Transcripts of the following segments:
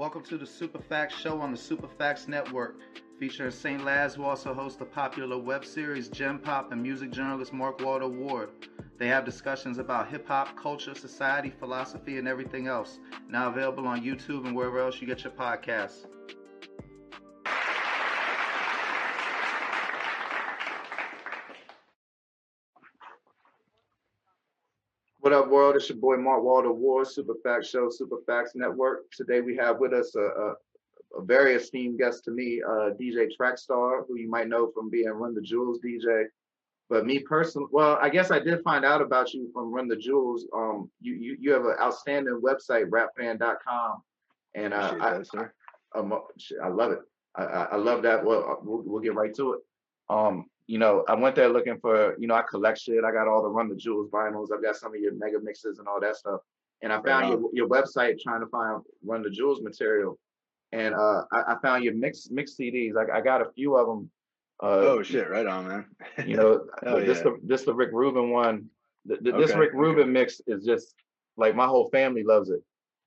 Welcome to the Superfacts Show on the Superfacts Network, featuring St. Laz, who also hosts the popular web series Gem Pop and music journalist Mark Walter Ward. They have discussions about hip hop, culture, society, philosophy, and everything else. Now available on YouTube and wherever else you get your podcasts. What up, world? It's your boy Mark Walter Ward, Superfacts Show, Superfacts Network. Today we have with us a, a, a very esteemed guest to me, uh, DJ Trackstar, who you might know from being Run the Jewels DJ. But me personally, well, I guess I did find out about you from Run the Jewels. Um, you you, you have an outstanding website, rapfan.com, and uh, I, that, I, I love it. I, I love that. Well, we'll, we'll get right to it. Um, you know, I went there looking for, you know, I collect shit. I got all the Run the Jewels vinyls. I've got some of your mega mixes and all that stuff. And I found your, your website trying to find Run the Jewels material. And uh, I, I found your mix mix CDs. I, I got a few of them. Uh, oh shit! Right on, man. you know, this yeah. the this the Rick Rubin one. The, the, okay. This Rick Rubin okay. mix is just like my whole family loves it.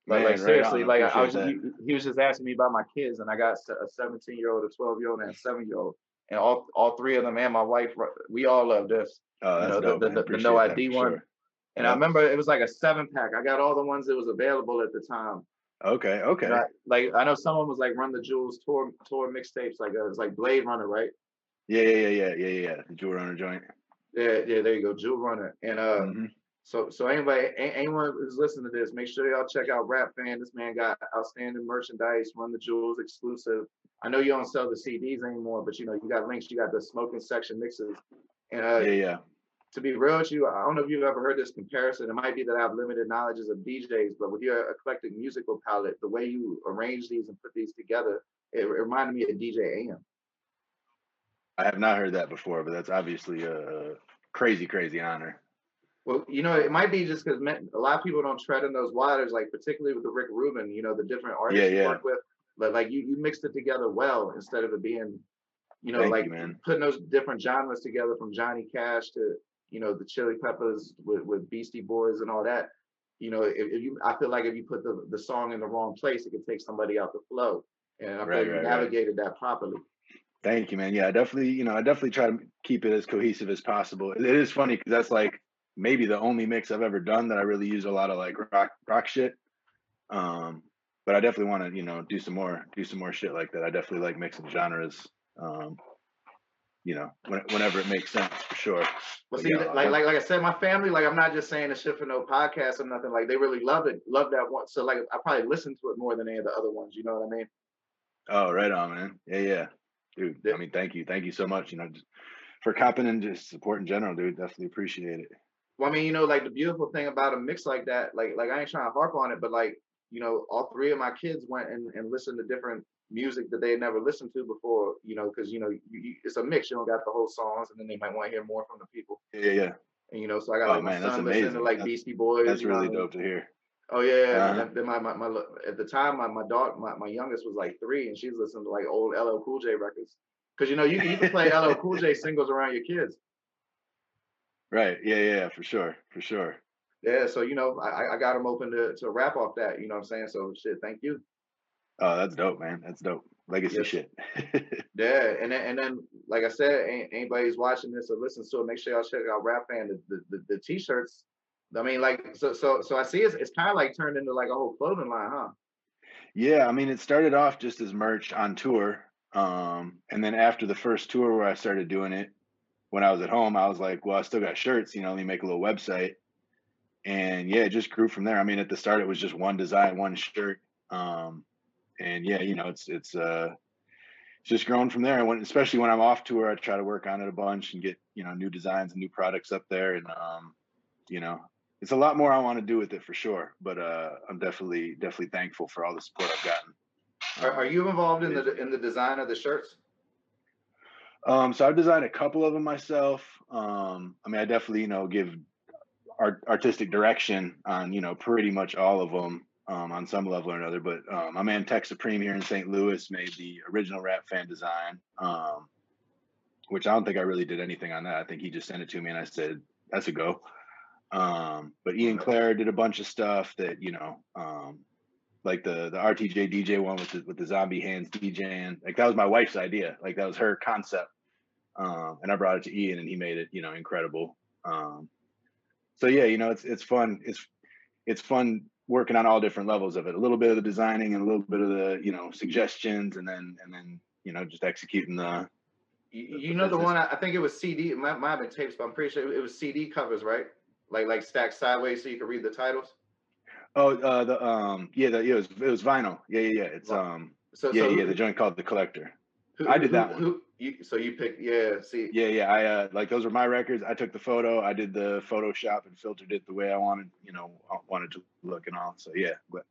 Like, man, like seriously, right like I, I was, he, he, was just asking me about my kids, and I got a 17 year old, a 12 year old, and a seven year old and all all three of them and my wife, we all love this. Oh, that's you know, dope, the, the, the, No I.D. one. Sure. And I remember it was like a seven pack. I got all the ones that was available at the time. Okay, okay. I, like I know someone was like Run the Jewels tour tour mixtapes, like uh, it was like Blade Runner, right? Yeah, yeah, yeah, yeah, yeah, yeah. The Jewel Runner joint. Yeah, yeah. There you go, Jewel Runner. And uh, mm-hmm. So so anybody, anyone who's listening to this, make sure y'all check out Rap Fan. This man got outstanding merchandise, Run the Jewels exclusive. I know you don't sell the CDs anymore, but you know you got links. You got the smoking section mixes, and uh, yeah, yeah. To be real with you, I don't know if you've ever heard this comparison. It might be that I have limited knowledges of DJs, but with your eclectic musical palette, the way you arrange these and put these together, it, it reminded me of DJ AM. I have not heard that before, but that's obviously a crazy, crazy honor. Well, you know, it might be just because a lot of people don't tread in those waters, like particularly with the Rick Rubin, you know, the different artists yeah, yeah. you work with but like you you mixed it together well instead of it being, you know, Thank like you, putting those different genres together from Johnny Cash to you know the Chili Peppers with, with Beastie Boys and all that. You know, if, if, you, I feel like if you put the the song in the wrong place, it could take somebody out the flow. And I right, feel right, you navigated right. that properly. Thank you, man. Yeah, I definitely, you know, I definitely try to keep it as cohesive as possible. It is funny because that's like maybe the only mix I've ever done that I really use a lot of like rock rock shit. Um, but I definitely want to, you know, do some more, do some more shit like that. I definitely like mixing genres. Um, you know, when, whenever it makes sense, for sure. Well, see, yeah, like, like, like I said, my family, like, I'm not just saying a shit for no podcast or nothing. Like, they really love it, love that one. So, like, I probably listen to it more than any of the other ones. You know what I mean? Oh, right on, man. Yeah, yeah, dude. I mean, thank you, thank you so much. You know, for copping and just support in general, dude. Definitely appreciate it. Well, I mean, you know, like the beautiful thing about a mix like that, like, like I ain't trying to harp on it, but like you know, all three of my kids went and, and listened to different music that they had never listened to before, you know, because, you know, you, you, it's a mix. You don't got the whole songs and then they might want to hear more from the people. Yeah, yeah. And, you know, so I got oh, like my man, son listening to like that's, Beastie Boys. That's really know. dope to hear. Oh yeah, uh-huh. then my, my, my at the time my my daughter my, my youngest was like three and she's listening to like old LL Cool J records because you know you, you can play LL Cool J singles around your kids. Right. Yeah. Yeah. For sure. For sure yeah, so you know, I, I got them open to to rap off that. You know what I'm saying? So shit, thank you. Oh, that's dope, man. That's dope. Legacy yes. shit. yeah, and then and then like I said, anybody's watching this or listens to it, make sure y'all check out Rap Fan the, the, the, the t-shirts. I mean, like so so so I see it's it's kind of like turned into like a whole clothing line, huh? Yeah, I mean, it started off just as merch on tour, um, and then after the first tour where I started doing it, when I was at home, I was like, well, I still got shirts, you know, let me make a little website and yeah, it just grew from there. I mean, at the start, it was just one design, one shirt, um, and yeah, you know, it's it's uh, it's just grown from there. And when, especially when I'm off tour, I try to work on it a bunch and get you know new designs and new products up there, and um, you know, it's a lot more I want to do with it for sure. But uh, I'm definitely definitely thankful for all the support I've gotten. Are, are you involved in the in the design of the shirts? Um, so I've designed a couple of them myself. Um, I mean, I definitely you know give art, artistic direction on you know pretty much all of them um, on some level or another. But um, my man Tech Supreme here in St. Louis made the original Rap Fan design, um, which I don't think I really did anything on that. I think he just sent it to me and I said that's a go. Um, but Ian Clare did a bunch of stuff that you know um, like the the RTJ DJ one with the with the zombie hands DJing. Like that was my wife's idea. Like that was her concept. Um, and I brought it to Ian, and he made it, you know, incredible. Um, so yeah, you know, it's it's fun. It's it's fun working on all different levels of it. A little bit of the designing and a little bit of the you know suggestions, and then and then you know just executing the. You, you know the one I think it was CD. It might, might have been tapes, but I'm pretty sure it was CD covers, right? Like like stacked sideways so you could read the titles. Oh, uh, the um, yeah, the, it was it was vinyl. Yeah, yeah, yeah. It's um, so, yeah, so yeah, the joint called the Collector. Who, I did who, that one. Who, you, so you picked, yeah. See, yeah, yeah. I uh, like those were my records. I took the photo. I did the Photoshop and filtered it the way I wanted, you know, wanted to look and all. So yeah, glad,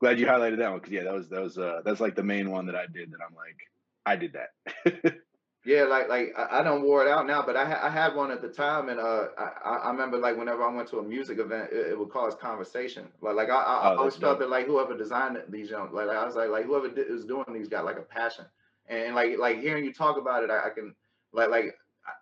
glad you highlighted that one because yeah, that was that was uh that's like the main one that I did that I'm like I did that. yeah, like like I, I don't wore it out now, but I ha- I had one at the time, and uh I, I remember like whenever I went to a music event, it, it would cause conversation. Like like I, I, oh, I always felt that like whoever designed these young like I was like like whoever did, is doing these got like a passion and like like hearing you talk about it, I, I can like like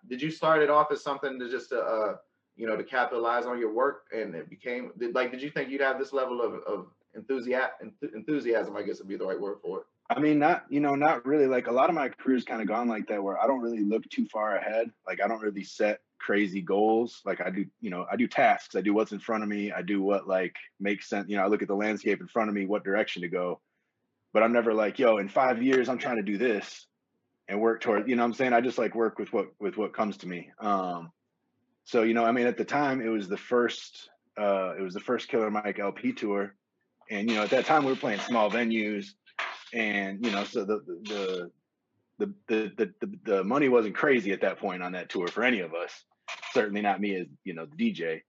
did you start it off as something to just to uh you know to capitalize on your work and it became did, like did you think you'd have this level of of enthusiasm enthusiasm I guess would be the right word for it. I mean, not you know, not really. Like a lot of my career's kind of gone like that, where I don't really look too far ahead. Like I don't really set crazy goals. Like I do, you know, I do tasks. I do what's in front of me. I do what like makes sense. You know, I look at the landscape in front of me, what direction to go but I'm never like, yo, in five years I'm trying to do this and work toward, you know I'm saying? I just like work with what with what comes to me. Um so, you know, I mean at the time it was the first uh it was the first Killer Mike LP tour. And you know, at that time we were playing small venues and you know, so the the the the the, the, the money wasn't crazy at that point on that tour for any of us. Certainly not me as, you know, the DJ.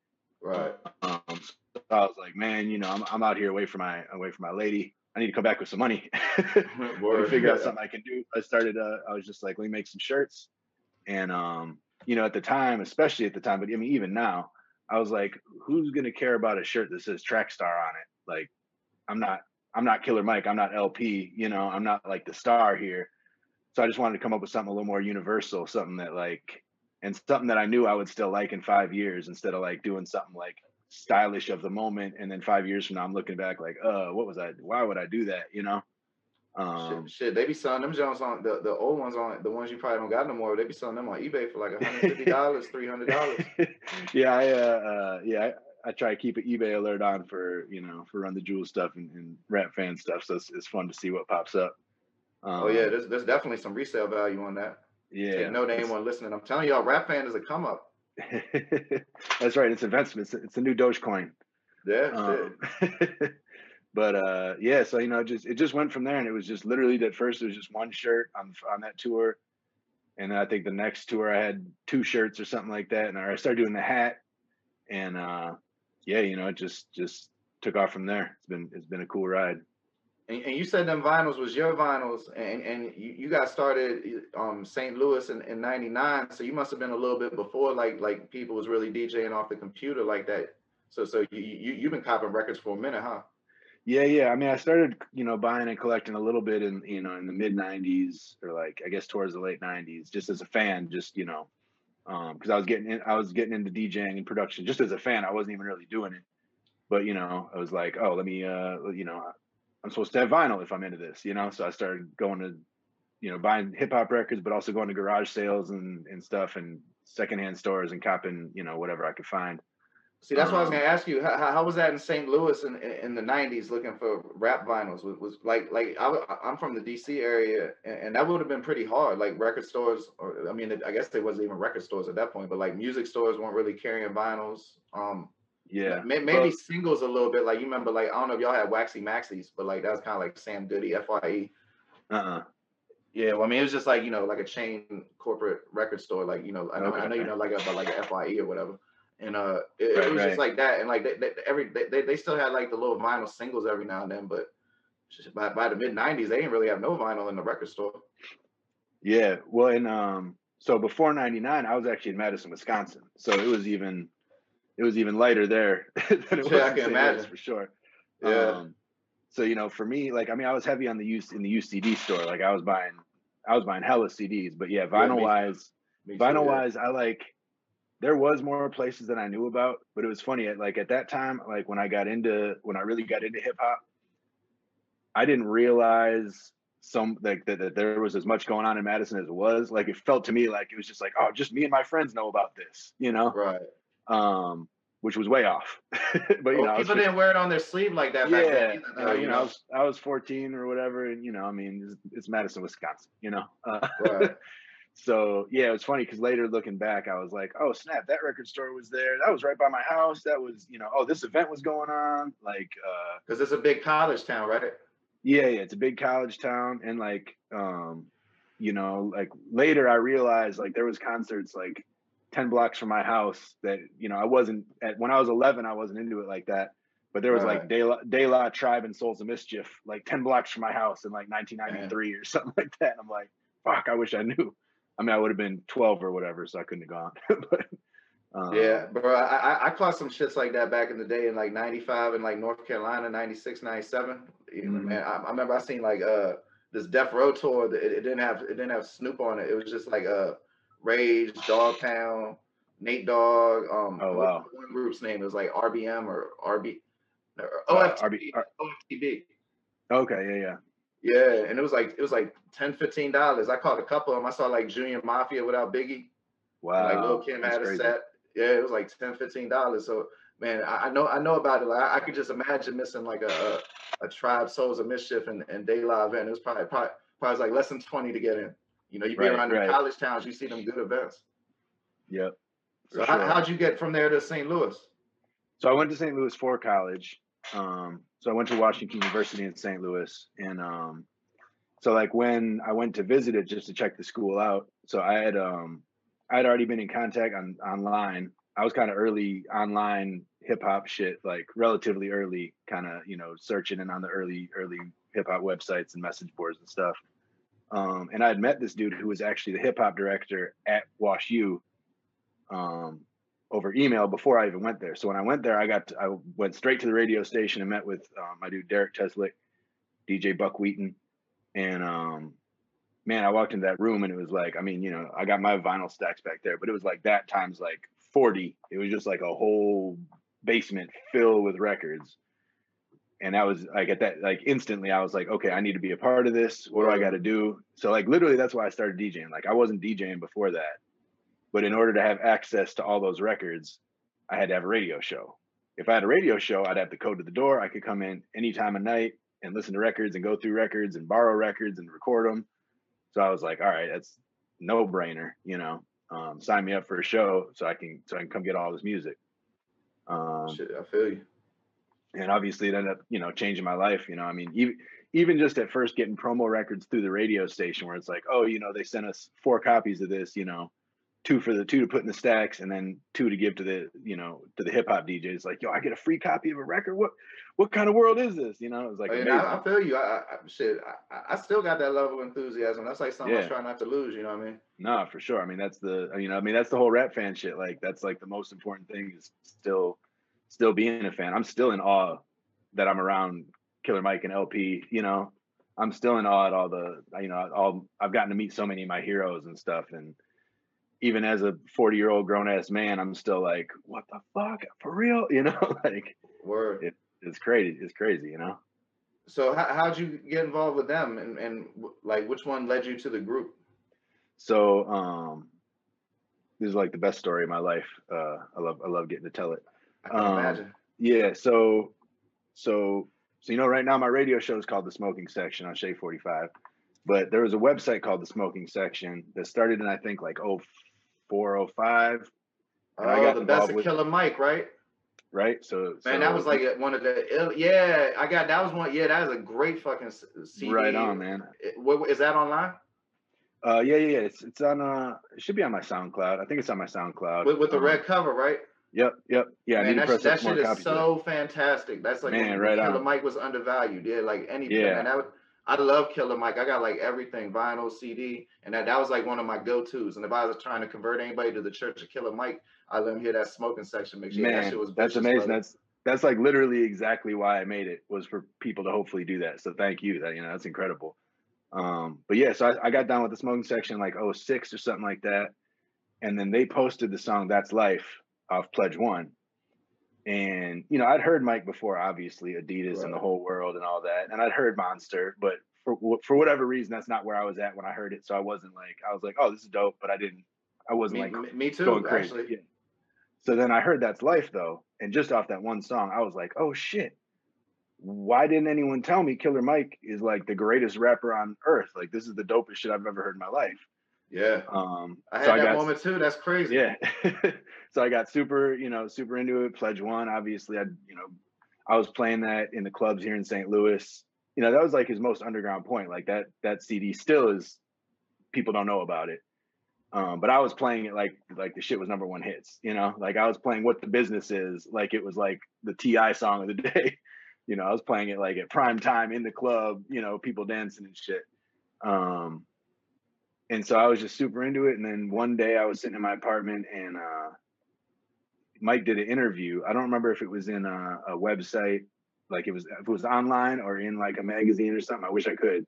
Right. Um, so I was like, man, you know, I'm, I'm out here away from my away from my lady. I need to come back with some money. Word, figure yeah. out something I can do. I started. Uh, I was just like, let me make some shirts, and um, you know, at the time, especially at the time, but I mean, even now, I was like, who's gonna care about a shirt that says Trackstar on it? Like, I'm not. I'm not Killer Mike. I'm not El-P. You know, I'm not like the star here. So I just wanted to come up with something a little more universal, something that like, and something that I knew I would still like in five years, instead of like doing something like stylish of the moment and then five years from now i'm looking back like uh what was i why would i do that you know um shit, shit they be selling them jones on the, the old ones on the ones you probably don't got no more they be selling them on ebay for like $150 $300 yeah i uh, uh yeah I, try to keep an ebay alert on for you know for run the jewel stuff and, and rap fan stuff so it's, it's fun to see what pops up um, oh yeah um, there's, there's definitely some resale value on that yeah Take no name one listening i'm telling y'all rap fan is a come up That's right. It's investment. It's, it's a new Dogecoin. Yeah. Um, but uh, yeah, so you know, just it just went from there, and it was just literally at first it was just one shirt on on that tour, and then I think the next tour I had two shirts or something like that, and I started doing the hat, and uh, yeah, you know, it just just took off from there. It's been it's been a cool ride. And, and, you said them vinyls was your vinyls, and, and you, you got started um St. Louis in, in '99, so you must have been a little bit before like like people was really DJing off the computer like that. So so you, you you've been copping records for a minute, huh? Yeah, yeah. I mean, I started, you know, buying and collecting a little bit in, you know, in the mid '90s or like I guess towards the late '90s, just as a fan, just you know, because um, I was getting in, I was getting into DJing and production just as a fan. I wasn't even really doing it, but you know, I was like, oh, let me, uh, you know, I'm supposed to have vinyl if I'm into this, you know. So I started going to, you know, buying hip hop records, but also going to garage sales and and stuff and secondhand stores and copping, you know, whatever I could find. See, that's um, what I was going to ask you. How, how was that in St. Louis in, in the '90s, looking for rap vinyls? Was, was like like I, am from the DC area, and, and that would have been pretty hard. Like record stores, or I mean, I guess there wasn't even record stores at that point, but like music stores weren't really carrying vinyls. Um, yeah, maybe, maybe but, singles a little bit. Like you remember, like I don't know if y'all had Waxie Maxie's, but like that was kind of like Sam Goody, Fye. Uh. uh Yeah, well, I mean, it was just like you know, like a chain corporate record store. Like you know, I know, okay. I know you know, like about like a Fye or whatever. And uh, it, right, it was right. just like that. And like they, they, every they, they still had like the little vinyl singles every now and then, but by by the mid '90s, they didn't really have no vinyl in the record store. Yeah, well, and um, so before '99, I was actually in Madison, Wisconsin, so it was even it was even lighter there than it yeah, was. I can imagine for sure. Yeah. Um, so you know, for me, like I mean, I was heavy on the use in the UCD store. Like I was buying, I was buying hella CDs. But yeah, vinyl yeah, wise, vinyl wise, I like. There was more places than I knew about, but it was funny. At like at that time, like when I got into when I really got into hip hop, I didn't realize some like that, that there was as much going on in Madison as it was. Like it felt to me like it was just like, oh, just me and my friends know about this, you know? Right. Um, which was way off. but you Well, know, I was people didn't wear it on their sleeve like that back yeah, then. you know, you know, I was, I was 14 or whatever, and you know, I mean, it's, it's Madison, Wisconsin, you know. Uh, Right. so yeah, it was funny because later looking back, I was like, oh snap, that record store was there. That was right by my house. That was, you know, oh, this event was going on. Like, uh, Because it's a big college town, right? yeah, yeah, it's a big college town, and like, um, you know, like later I realized like there was concerts like 10 blocks from my house that you know I wasn't at when I was 11 I wasn't into it like that but there was like Right. De La, De La Tribe and Souls of Mischief like 10 blocks from my house in like 1993 or something like that and I'm like fuck I wish I knew I mean I would have been 12 or whatever so I couldn't have gone but um, Yeah, bro. I, I I caught some shits like that back in the day in like '95 in like North Carolina, '96, '97. You know, Mhm. man, I, I remember I seen like uh this Death Row tour. That it, it didn't have it didn't have Snoop on it. It was just like uh Rage, Dogtown, Nate Dogg. Um, Oh, wow. one group's name? It was like RBM or RB, or Uh, OFTB. RB R- OFTB. okay yeah yeah Yeah, and it was like it was like 10 15 dollars. I caught a couple of them. I saw like Junior Mafia without Biggie. wow Like Lil Kim that's had a crazy. set. Yeah, it was like 10 dollars. So man, I, I know I know about it. Like, I, I could just imagine missing like a a, a tribe Souls of Mischief and, and De La event. It was probably probably probably like less than 20 to get in. You know, you be Right, around right. the college towns, you see them good events. yep So for how, sure. how'd you get from there to St. Louis? So I went to St. Louis for college. Um, so I went to Washington University in St. Louis, and um, so like when I went to visit it just to check the school out, so I had um, I had already been in contact on online. I was kind of early online hip hop shit, like relatively early, kind of you know searching and on the early early hip hop websites and message boards and stuff. Um, and I had met this dude who was actually the hip hop director at Wash U. Um, over email before I even went there. So when I went there, I got to, I went straight to the radio station and met with uh, my dude Derek Teslick, DJ Buck Wheaton, and um, man, I walked into that room and it was like, I mean, you know, I got my vinyl stacks back there, but it was like that times like forty. It was just like a whole basement filled with records. And I was like at that like instantly I was like, okay, I need to be a part of this. What do I got to do? So like literally that's why I started DJing. Like I wasn't DJing before that. But in order to have access to all those records, I had to have a radio show. If I had a radio show, I'd have the code to the door. I could come in any time of night and listen to records and go through records and borrow records and record them. So I was like, all right, that's no brainer, you know. Um, sign me up for a show so I can so I can come get all this music. Um, Shit, I feel you. and obviously it ended up you know changing my life you know i mean even even just at first getting promo records through the radio station where it's like oh you know they sent us four copies of this you know two for the two to put in the stacks and then two to give to the you know to the hip hop DJs like yo I get a free copy of a record what what kind of world is this you know it was like yeah, amazing. I, I feel you. I, I shit. I, I still got that level of enthusiasm. That's like something I Yeah. try not to lose. You know what I mean? No, for sure. I mean, that's the you know, I mean, that's the whole rap fan shit. Like, that's like the most important thing is still, still being a fan. I'm still in awe that I'm around Killer Mike and El-P. You know, I'm still in awe at all the you know, all I've gotten to meet so many of my heroes and stuff. And even as a 40 year old grown ass man, I'm still like, what the fuck for real? You know, like Word. It- it's crazy. It's crazy. You know. So how, how'd you get involved with them, and and like which one led you to the group? So, um, this is like the best story of my life. Uh, I love I love getting to tell it. I can Um, imagine. Yeah, so so so you know right now my radio show is called The Smoking Section on Shade 45. But there was a website called The Smoking Section that started in I think like 04, 05, and I Oh, got the best of with- Killer Mike, right? right? So Man, so- that was like one of the yeah. I got that was one. Yeah, that is a great fucking CD. right on, man. Is that online Uh yeah, yeah, yeah. It's it's on uh it should be on my SoundCloud. I think it's on my SoundCloud. with, with the Um, red cover, right? Yep, yep. Yeah, I Man, need to that, press that shit is copies of that. so fantastic. That's like Man, right Killer on. Mike was undervalued. Yeah, like anything. Yeah. Man, that would, I love Killer Mike. I got like everything, vinyl, CD, and that, that was like one of my go-tos. And if I was trying to convert anybody to the Church of Killer Mike, I let him hear that smoking section. Yeah, that Man, shit was that's amazing. brother. That's that's like literally exactly why I made it was for people to hopefully do that. So thank you. That you know that's incredible. Um, but yeah, so I, I got down with the smoking section like 06 or something like that, and then they posted the song "That's Life" off Pledge One, And you know, I'd heard Mike before, obviously Adidas and the whole world and all that, and I'd heard Monster, but for for whatever reason, that's not where I was at when I heard it. So I wasn't like, I was like, oh, this is dope, but I didn't, I wasn't Me, like me, me too, going crazy. actually. Yeah. So then I heard that's life though, and just off that one song, I was like, oh shit. Why didn't anyone tell me Killer Mike is like the greatest rapper on earth? Like this is the dopest shit I've ever heard in my life. Yeah. Um, I so had that got- moment too. That's crazy. yeah. so I got super, you know, super into it. Pledge One, obviously, I, you know, I was playing that in the clubs here in St. Louis. You know, that was like his most underground point. Like that, that CD still is. People don't know about it, um, but I was playing it like like the shit was number one hits. You know, like I was playing what the business is, like it was like the T.I. song of the day. You know, I was playing it like at prime time in the club. You know, people dancing and shit. Um, and so I was just super into it. And then one day I was sitting in my apartment and uh, Mike did an interview. I don't remember if it was in a, a website, like it was if it was online or in like a magazine or something. I wish I could.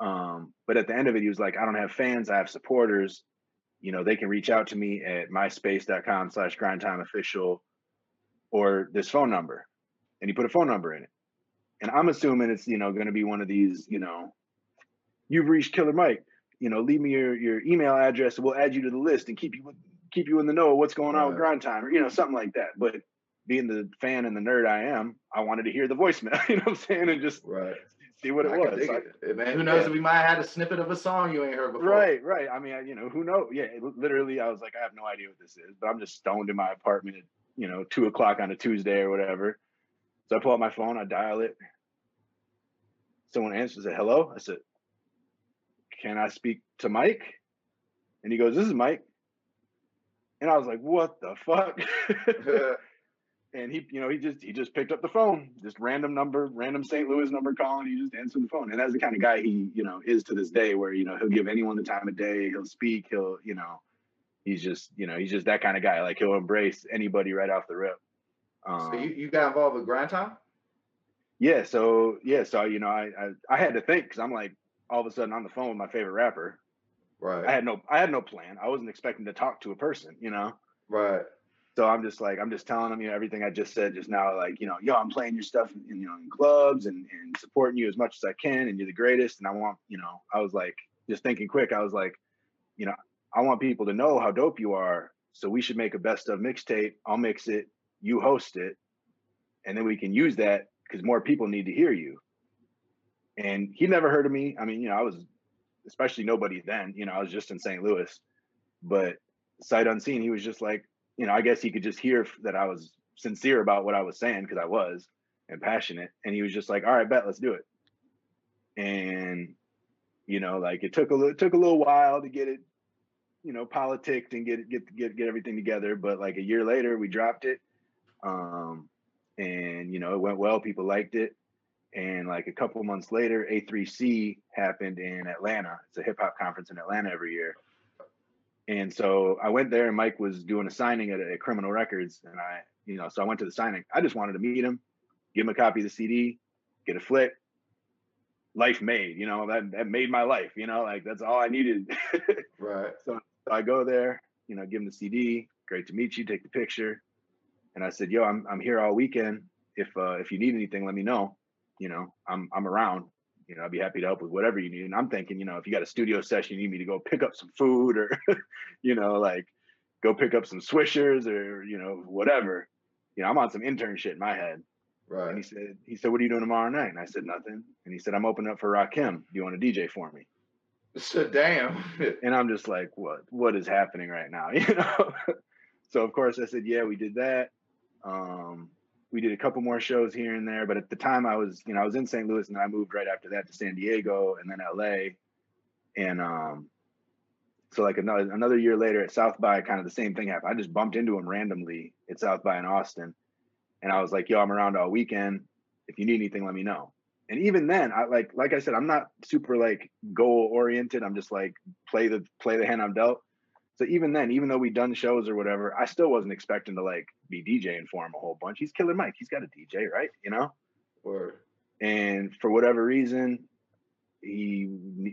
Um, but at the end of it, he was like, I don't have fans, I have supporters. You know, they can reach out to me at myspace.com slash grind time official or this phone number. And he put a phone number in it. And I'm assuming it's, you know, gonna be one of these, you know, you've reached Killer Mike you know, leave me your, your email address and we'll add you to the list and keep you keep you in the know of what's going on with grind time or you know, something like that. But being the fan and the nerd I am, I wanted to hear the voicemail, you know what I'm saying, and just Right. see what it I was. dig So I- it. Man, who knows Yeah. if we might have had a snippet of a song you ain't heard before. Right, right. I mean, I, you know, who knows? Yeah, literally, I was like, I have no idea what this is, but I'm just stoned in my apartment at, you know, two o'clock on a Tuesday or whatever. So I pull out my phone, I dial it. Someone answers, it, hello? I said, can I speak to Mike? And he goes, this is Mike. And I was like, what the fuck? and he, you know, he just he just picked up the phone, just random number, random St. Louis number calling. He just answered the phone, and that's the kind of guy he, you know, is to this day. Where you know he'll give anyone the time of day. He'll speak. He'll, you know, he's just, you know, he's just that kind of guy. Like he'll embrace anybody right off the rip. Um, so you, you got involved with grind time? yeah. So yeah. So you know, I I, I had to think because I'm like all of a sudden on the phone with my favorite rapper. Right. I had no I had no plan. I wasn't expecting to talk to a person. You know. right. So I'm just like, I'm just telling them, you know, everything I just said just now, like, you know, yo, I'm playing your stuff in, you know, in clubs and, and supporting you as much as I can. And you're the greatest. And I want, you know, I was like, just thinking quick. I was like, you know, I want people to know how dope you are. So we should make a best of mixtape. I'll mix it. You host it. And then we can use that because more people need to hear you. And he never heard of me. I mean, you know, I was especially nobody then, you know, I was just in St. Louis, but sight unseen, he was just like, you know, I guess he could just hear that I was sincere about what I was saying because I was and passionate. And he was just like, all right, bet, let's do it. And, you know, like it took a little, it took a little while to get it, you know, politicked and get get, get, get everything together. But like a year later, we dropped it. Um, and, you know, it went well. People liked it. And like a couple months later, A3C happened in Atlanta. It's a hip hop conference in Atlanta every year. And so I went there and Mike was doing a signing at, at Criminal Records. And I, you know, so I went to the signing. I just wanted to meet him, give him a copy of the CD, get a flick. Life made, you know, that, that made my life, you know, like that's all I needed. Right. So I go there, you know, give him the CD. Great to meet you. Take the picture. And I said, "Yo, I'm I'm here all weekend. If uh, if you need anything, let me know. You know, I'm I'm around. You know, I'd be happy to help with whatever you need." And I'm thinking, you know, if you got a studio session, you need me to go pick up some food or, you know, like go pick up some swishers or you know whatever. You know, I'm on some intern shit in my head. Right. And he said, he said, "What are you doing tomorrow night?" And I said, "Nothing." And he said, "I'm opening up for Rakim. Do you want to DJ for me?" So damn. and I'm just like, what what is happening right now? You know? so of course I said, yeah, we did that. Um, we did a couple more shows here and there, but at the time I was, you know, I was in St. Louis and then I moved right after that to San Diego and then LA. And um, so like another another year later at South by, kind of the same thing happened. I just bumped into him randomly at South by in Austin. And I was like, yo, I'm around all weekend. If you need anything, let me know. And even then, I like like I said, I'm not super like goal oriented. I'm just like play the play the hand I'm dealt. So even then, even though we done shows or whatever, I still wasn't expecting to like be DJing for him a whole bunch. He's Killer Mike. He's got a DJ, right? You know. Word. And for whatever reason, he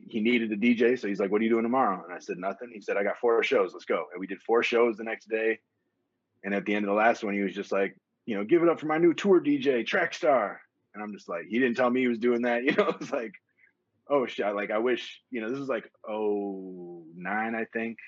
he needed a DJ, so he's like, "What are you doing tomorrow?" And I said, "Nothing." He said, "I got four shows. Let's go." And we did four shows the next day. And at the end of the last one, he was just like, you know, give it up for my new tour DJ, Trackstar. And I'm just like, he didn't tell me he was doing that. You know, it's like, oh shit. Like I wish, you know, this is like oh nine, I think.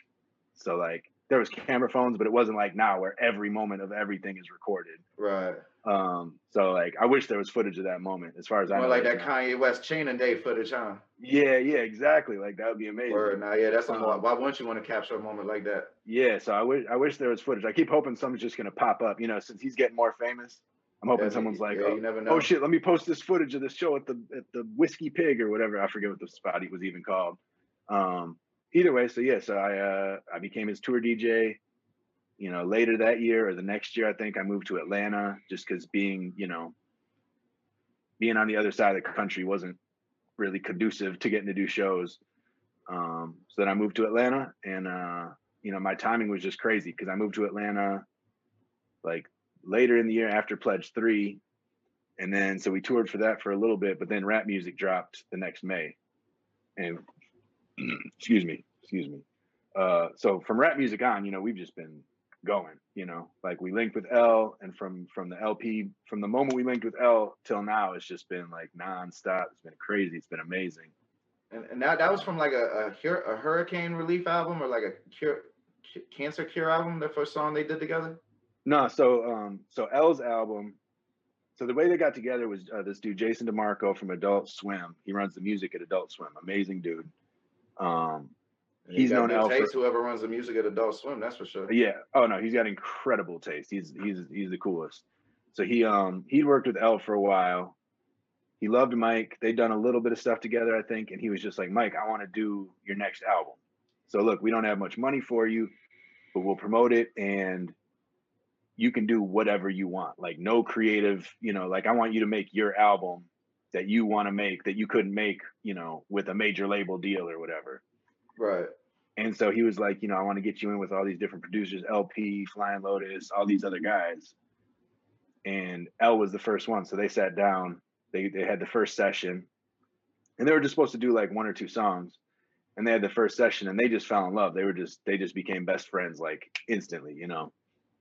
So like there was camera phones, but it wasn't like now where every moment of everything is recorded. Right. Um, so like I wish there was footage of that moment as far as I know. like that. Kanye West Chain and Day footage, huh? Yeah, yeah, exactly. Like that would be amazing. Or nah, yeah, that's a Um, why wouldn't you want to capture a moment like that? Yeah, so I wish I wish there was footage. I keep hoping something's just gonna pop up. You know, since he's getting more famous, I'm hoping Yeah, someone's like, yeah, oh, you never know. oh shit, let me post this footage of this show at the at the Whiskey Pig or whatever. I forget what the spot he was even called. Um, either way, so yeah, so I uh I became his tour DJ. You know, later that year or the next year, I think I moved to Atlanta just because being, you know, being on the other side of the country wasn't really conducive to getting to do shows. Um, so then I moved to Atlanta and uh, you know, my timing was just crazy because I moved to Atlanta like later in the year after Pledge Three. And then so we toured for that for a little bit, but then rap music dropped the next May. And excuse me, excuse me. Uh, so from rap music on, you know, we've just been going, you know, like we linked with El and from from the LP, from the moment we linked with El till now, it's just been like nonstop. It's been crazy. It's been amazing. And, and that that was from like a a, a hurricane relief album or like a cure c- cancer cure album. The first song they did together. No, so um, so El's album. So the way they got together was uh, this dude Jason DeMarco from Adult Swim. He runs the music at Adult Swim. Amazing dude. Um, And he known for- taste, Whoever runs the music at Adult Swim, that's for sure. yeah. Oh no, he's got incredible taste. He's he's he's the coolest. So he um he'd worked with El for a while. He loved Mike. They'd done a little bit of stuff together, I think, and he was just like, Mike, I want to do your next album. So look, we don't have much money for you, but we'll promote it and you can do whatever you want. Like no creative, you know, like I want you to make your album that you want to make that you couldn't make, you know, with a major label deal or whatever. Right. And so he was like, you know, I want to get you in with all these different producers, El-P, Flying Lotus, all these other guys. And El was the first one. So they sat down, they they had the first session, and they were just supposed to do like one or two songs. And they had the first session and they just fell in love. They were just they just became best friends like instantly, you know.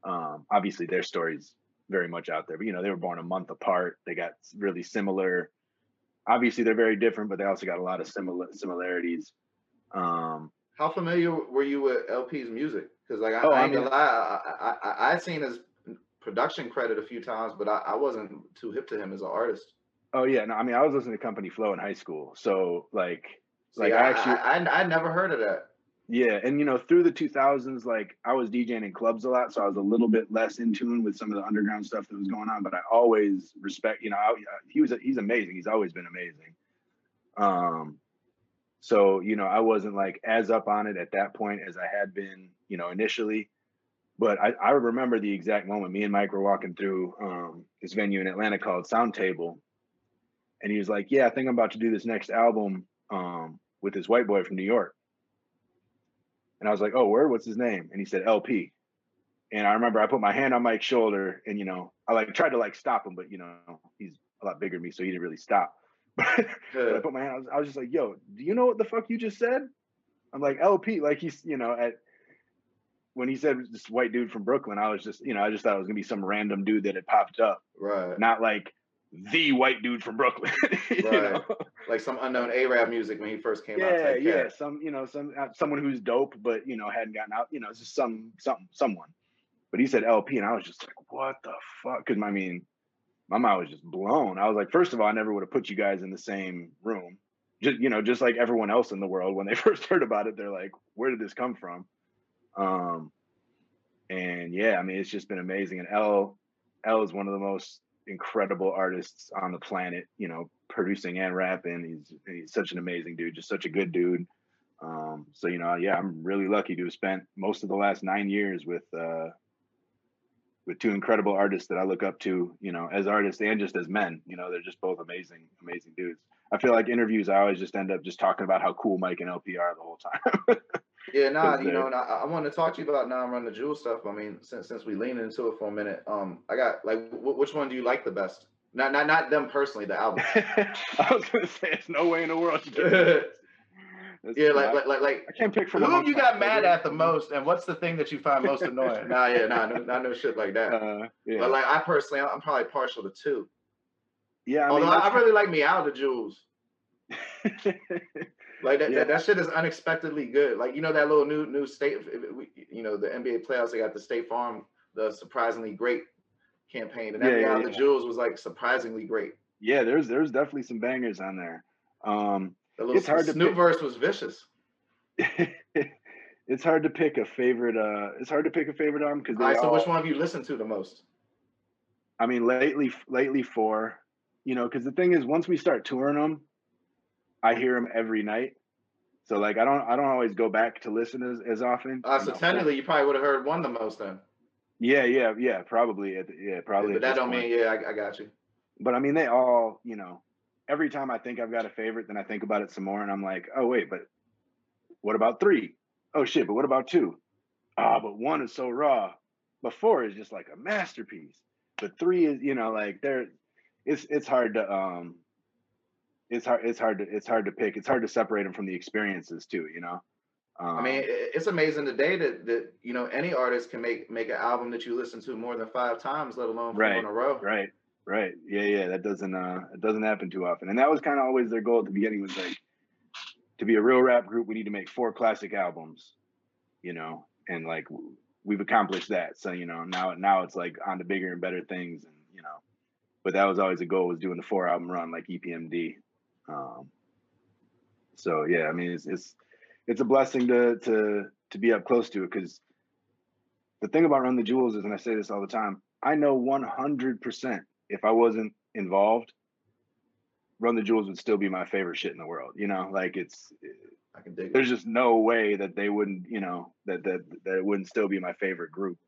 Um, obviously their stories very much out there, but you know, they were born a month apart. They got really similar. Obviously they're very different, but they also got a lot of similar similarities. Um, How familiar were you with El-P's music? Because like I, Oh, I I gonna mean- lie, I, I, I seen his production credit a few times, but I, I wasn't too hip to him as an artist. Oh yeah, no, I mean I was listening to Company Flow in high school, so like See, Like, I, I actually- I, I, I never heard of that. yeah, and you know through the 2000s, like I was DJing in clubs a lot, so I was a little bit less in tune with some of the underground stuff that was going on. But I always respect, you know, I, he was he's amazing. He's always been amazing. Um, so you know I wasn't like as up on it at that point as I had been, you know, initially. But I, I remember the exact moment. Me and Mike were walking through um, this venue in Atlanta called Sound Table, and he was like, "Yeah, I think I'm about to do this next album um, with this white boy from New York." And I was like, "Oh, word? What's his name?" And he said El-P. And I remember I put my hand on Mike's shoulder, and you know, I like tried to like stop him, but you know, he's a lot bigger than me, so he didn't really stop. But I put my hand. I was, I was just like, "Yo, do you know what the fuck you just said?" I'm like El-P, like he's, you know, at when he said this white dude from Brooklyn, I was just, you know, I just thought it was gonna be some random dude that had popped up, right. not like the white dude from Brooklyn. you know? Like some unknown Arab music when he first came out. Yeah, yeah, some, you know, some uh, someone who's dope, but you know, hadn't gotten out. You know, it's just some, some, someone. But he said El-P, and I was just like, what the fuck? Because I mean, my mind was just blown. I was like, first of all, I never would have put you guys in the same room. Just you know, just like everyone else in the world, when they first heard about it, they're like, where did this come from? Um, and yeah, I mean, it's just been amazing. And El, El is one of the most incredible artists on the planet. You know, producing and rapping. He's he's such an amazing dude, just such a good dude. Um, so you know, yeah, I'm really lucky to have spent most of the last nine years with uh, with two incredible artists that I look up to. You know, as artists and just as men. You know, they're just both amazing, amazing dudes. I feel like interviews, I always just end up just talking about how cool Mike and El-P are the whole time. Yeah, nah, you know, and I, I want to talk to you about non run the jewel stuff. I mean, since since we lean into it for a minute, um, I got like, w- which one do you like the best? Not not not them personally, the album. I was gonna say, there's no way in the world Yeah, like like like like I can't pick from who you got mad at the most, and what's the thing that you find most annoying? nah, yeah, nah, no, nah, no shit like that. Uh, yeah, But like I personally, I'm probably partial to two. yeah. I Although mean, I, I really like Meow the Jewels. that's- Like that, Yeah. that, that shit is unexpectedly good. Like you know that little new new state, you know the NBA playoffs. They got the State Farm, the surprisingly great campaign, and that Yeah, yeah, Meow the yeah. Jewels was like surprisingly great. yeah, there's there's definitely some bangers on there. Um, The little It's hard to Snoop pick. verse was vicious. it's hard to pick a favorite. Uh, it's hard to pick a favorite album because All right, so all. which one have you listened to the most? I mean, lately, lately four. You know, because the thing is, once we start touring them, I hear them every night. So like, I don't, I don't always go back to listen as, as often. Uh, you so know. technically, you probably would have heard one the most then. Yeah, yeah, yeah. Probably, at the, yeah, probably. but that don't point. mean yeah, I, I got you. But I mean, they all, you know, every time I think I've got a favorite, then I think about it some more, and I'm like, oh wait, but what about three? Oh shit, but what about two? Ah, but one is so raw. But four is just like a masterpiece. But three is, you know, like there, it's it's hard to um, it's hard it's hard to it's hard to pick. It's hard to separate them from the experiences too, you know. Um, I mean, it's amazing today that that you know any artist can make make an album that you listen to more than five times, let alone four Right, in a row. Right, right. Yeah, yeah. That doesn't uh it doesn't happen too often. And that was kind of always their goal at the beginning was like to be a real rap group, we need to make four classic albums, you know, and like we've accomplished that. So, you know, now now it's like on to bigger and better things and you know, but that was always the goal was doing the four album run like EPMD. Um so yeah, I mean it's it's it's a blessing to to to be up close to it because the thing about Run the Jewels is, and I say this all the time, I know 100% if I wasn't involved, Run the Jewels would still be my favorite shit in the world. You know, like it's I can dig it. there's just no way that they wouldn't, you know, that that that it wouldn't still be my favorite group.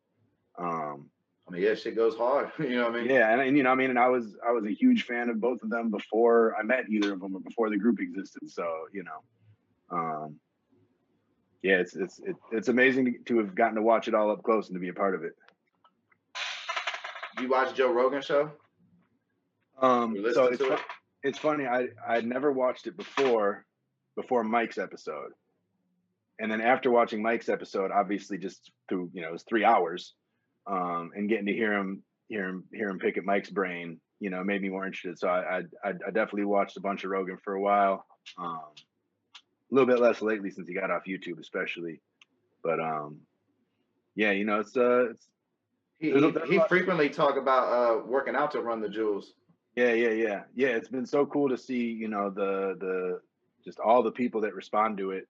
Um, I mean, yeah, shit goes hard. you know what I mean? yeah, and, and you know, I mean, and I was I was a huge fan of both of them before I met either of them or before the group existed. So you know, um, yeah, it's it's it, it's amazing to, to have gotten to watch it all up close and to be a part of it. You watch Joe Rogan show? Um, so it's it? it's funny. I I'd never watched it before before Mike's episode, and then after watching Mike's episode, obviously just through you know it was three hours, um, and getting to hear him hear him hear him pick at Mike's brain, you know, made me more interested. So I I, I I definitely watched a bunch of Rogan for a while. Um, a little bit less lately since he got off YouTube, especially, but um, yeah, you know, it's uh, it's He, he, he frequently talk about uh, working out to run the jewels. Yeah, yeah, yeah, yeah. It's been so cool to see, you know, the the just all the people that respond to it,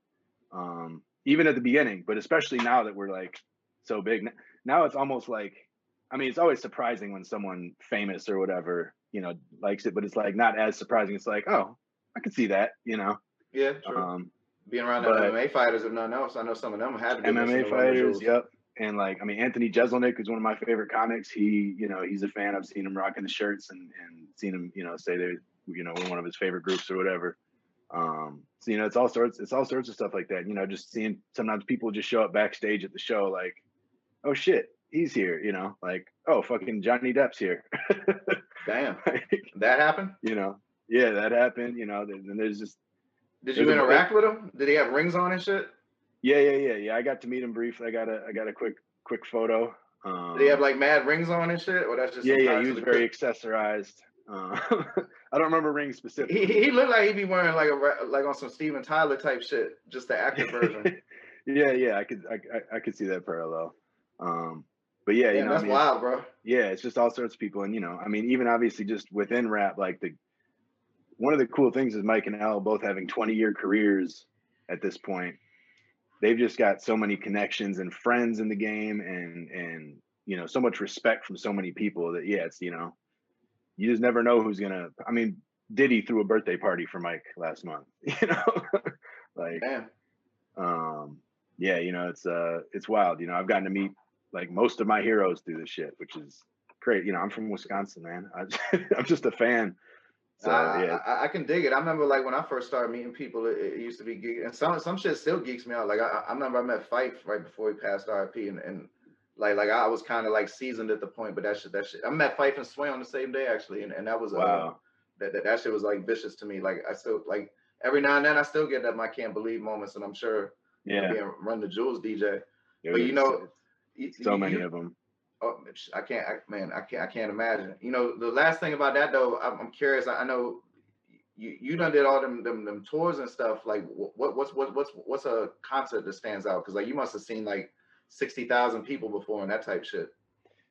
um, even at the beginning, but especially now that we're like so big. Now it's almost like, I mean, it's always surprising when someone famous or whatever, you know, likes it, but it's like not as surprising. It's like, oh, I can see that, you know. Yeah, true. Um, Being around but- MMA fighters, if nothing else, I know some of them had to be MMA to Run the fighters, yep. And like, I mean, Anthony Jeselnik is one of my favorite comics. He, you know, he's a fan. I've seen him rocking the shirts and and seen him, you know, say they're, you know, one of his favorite groups or whatever. Um, so you know, it's all sorts, it's all sorts of stuff like that. You know, just seeing sometimes people just show up backstage at the show, like, oh shit, he's here. You know, like, oh fucking Johnny Depp's here. Damn, Like, that happened. you know, yeah, that happened. You know, and there's just Did you There's a- interact with him? Did he have rings on and shit? Yeah, yeah, yeah, yeah. I got to meet him briefly. I got a, I got a quick, quick photo. Um, Did he have like mad rings on and shit? Or that's just yeah, yeah, he was very accessorized. Uh, I don't remember rings specifically. he he looked like he'd be wearing like a like on some Steven Tyler type shit, just the active version. yeah, yeah, I could, I, I, I could see that parallel. Um, but yeah, you Damn, know, I that's mean, wild, bro. yeah, it's just all sorts of people, and you know, I mean, even obviously just within rap, like the one of the cool things is Mike and El both having 20 year careers at this point. They've just got so many connections and friends in the game, and and you know, so much respect from so many people that yeah, it's you know, you just never know who's gonna. I mean, Diddy threw a birthday party for Mike last month, you know, like Damn. um yeah you know it's uh it's wild you know i've gotten to meet like most of my heroes through this shit which is great you know i'm from wisconsin man I, i'm just a fan so I, yeah I, I can dig it. I remember like when I first started meeting people, it, it used to be geek, and some some shit still geeks me out. Like I, I remember I met Phife right before he passed RIP, and, and like like I was kind of like seasoned at the point, but that shit that shit I met Phife and Sway on the same day actually, and, and that was uh, wow that, that that shit was like vicious to me. Like I still like every now and then I still get that I can't believe moments, and I'm sure Yeah, being Run the Jewels DJ. But you know, you- so many you- of them. Oh, I can't, I, man, I can't, I can't imagine. You know, the last thing about that though, I'm, I'm curious. I, I know you, you done did all them, them, them tours and stuff. Like, what, what's, what, what's, what's a concert that stands out? Because like you must have seen like sixty thousand people before and that type shit.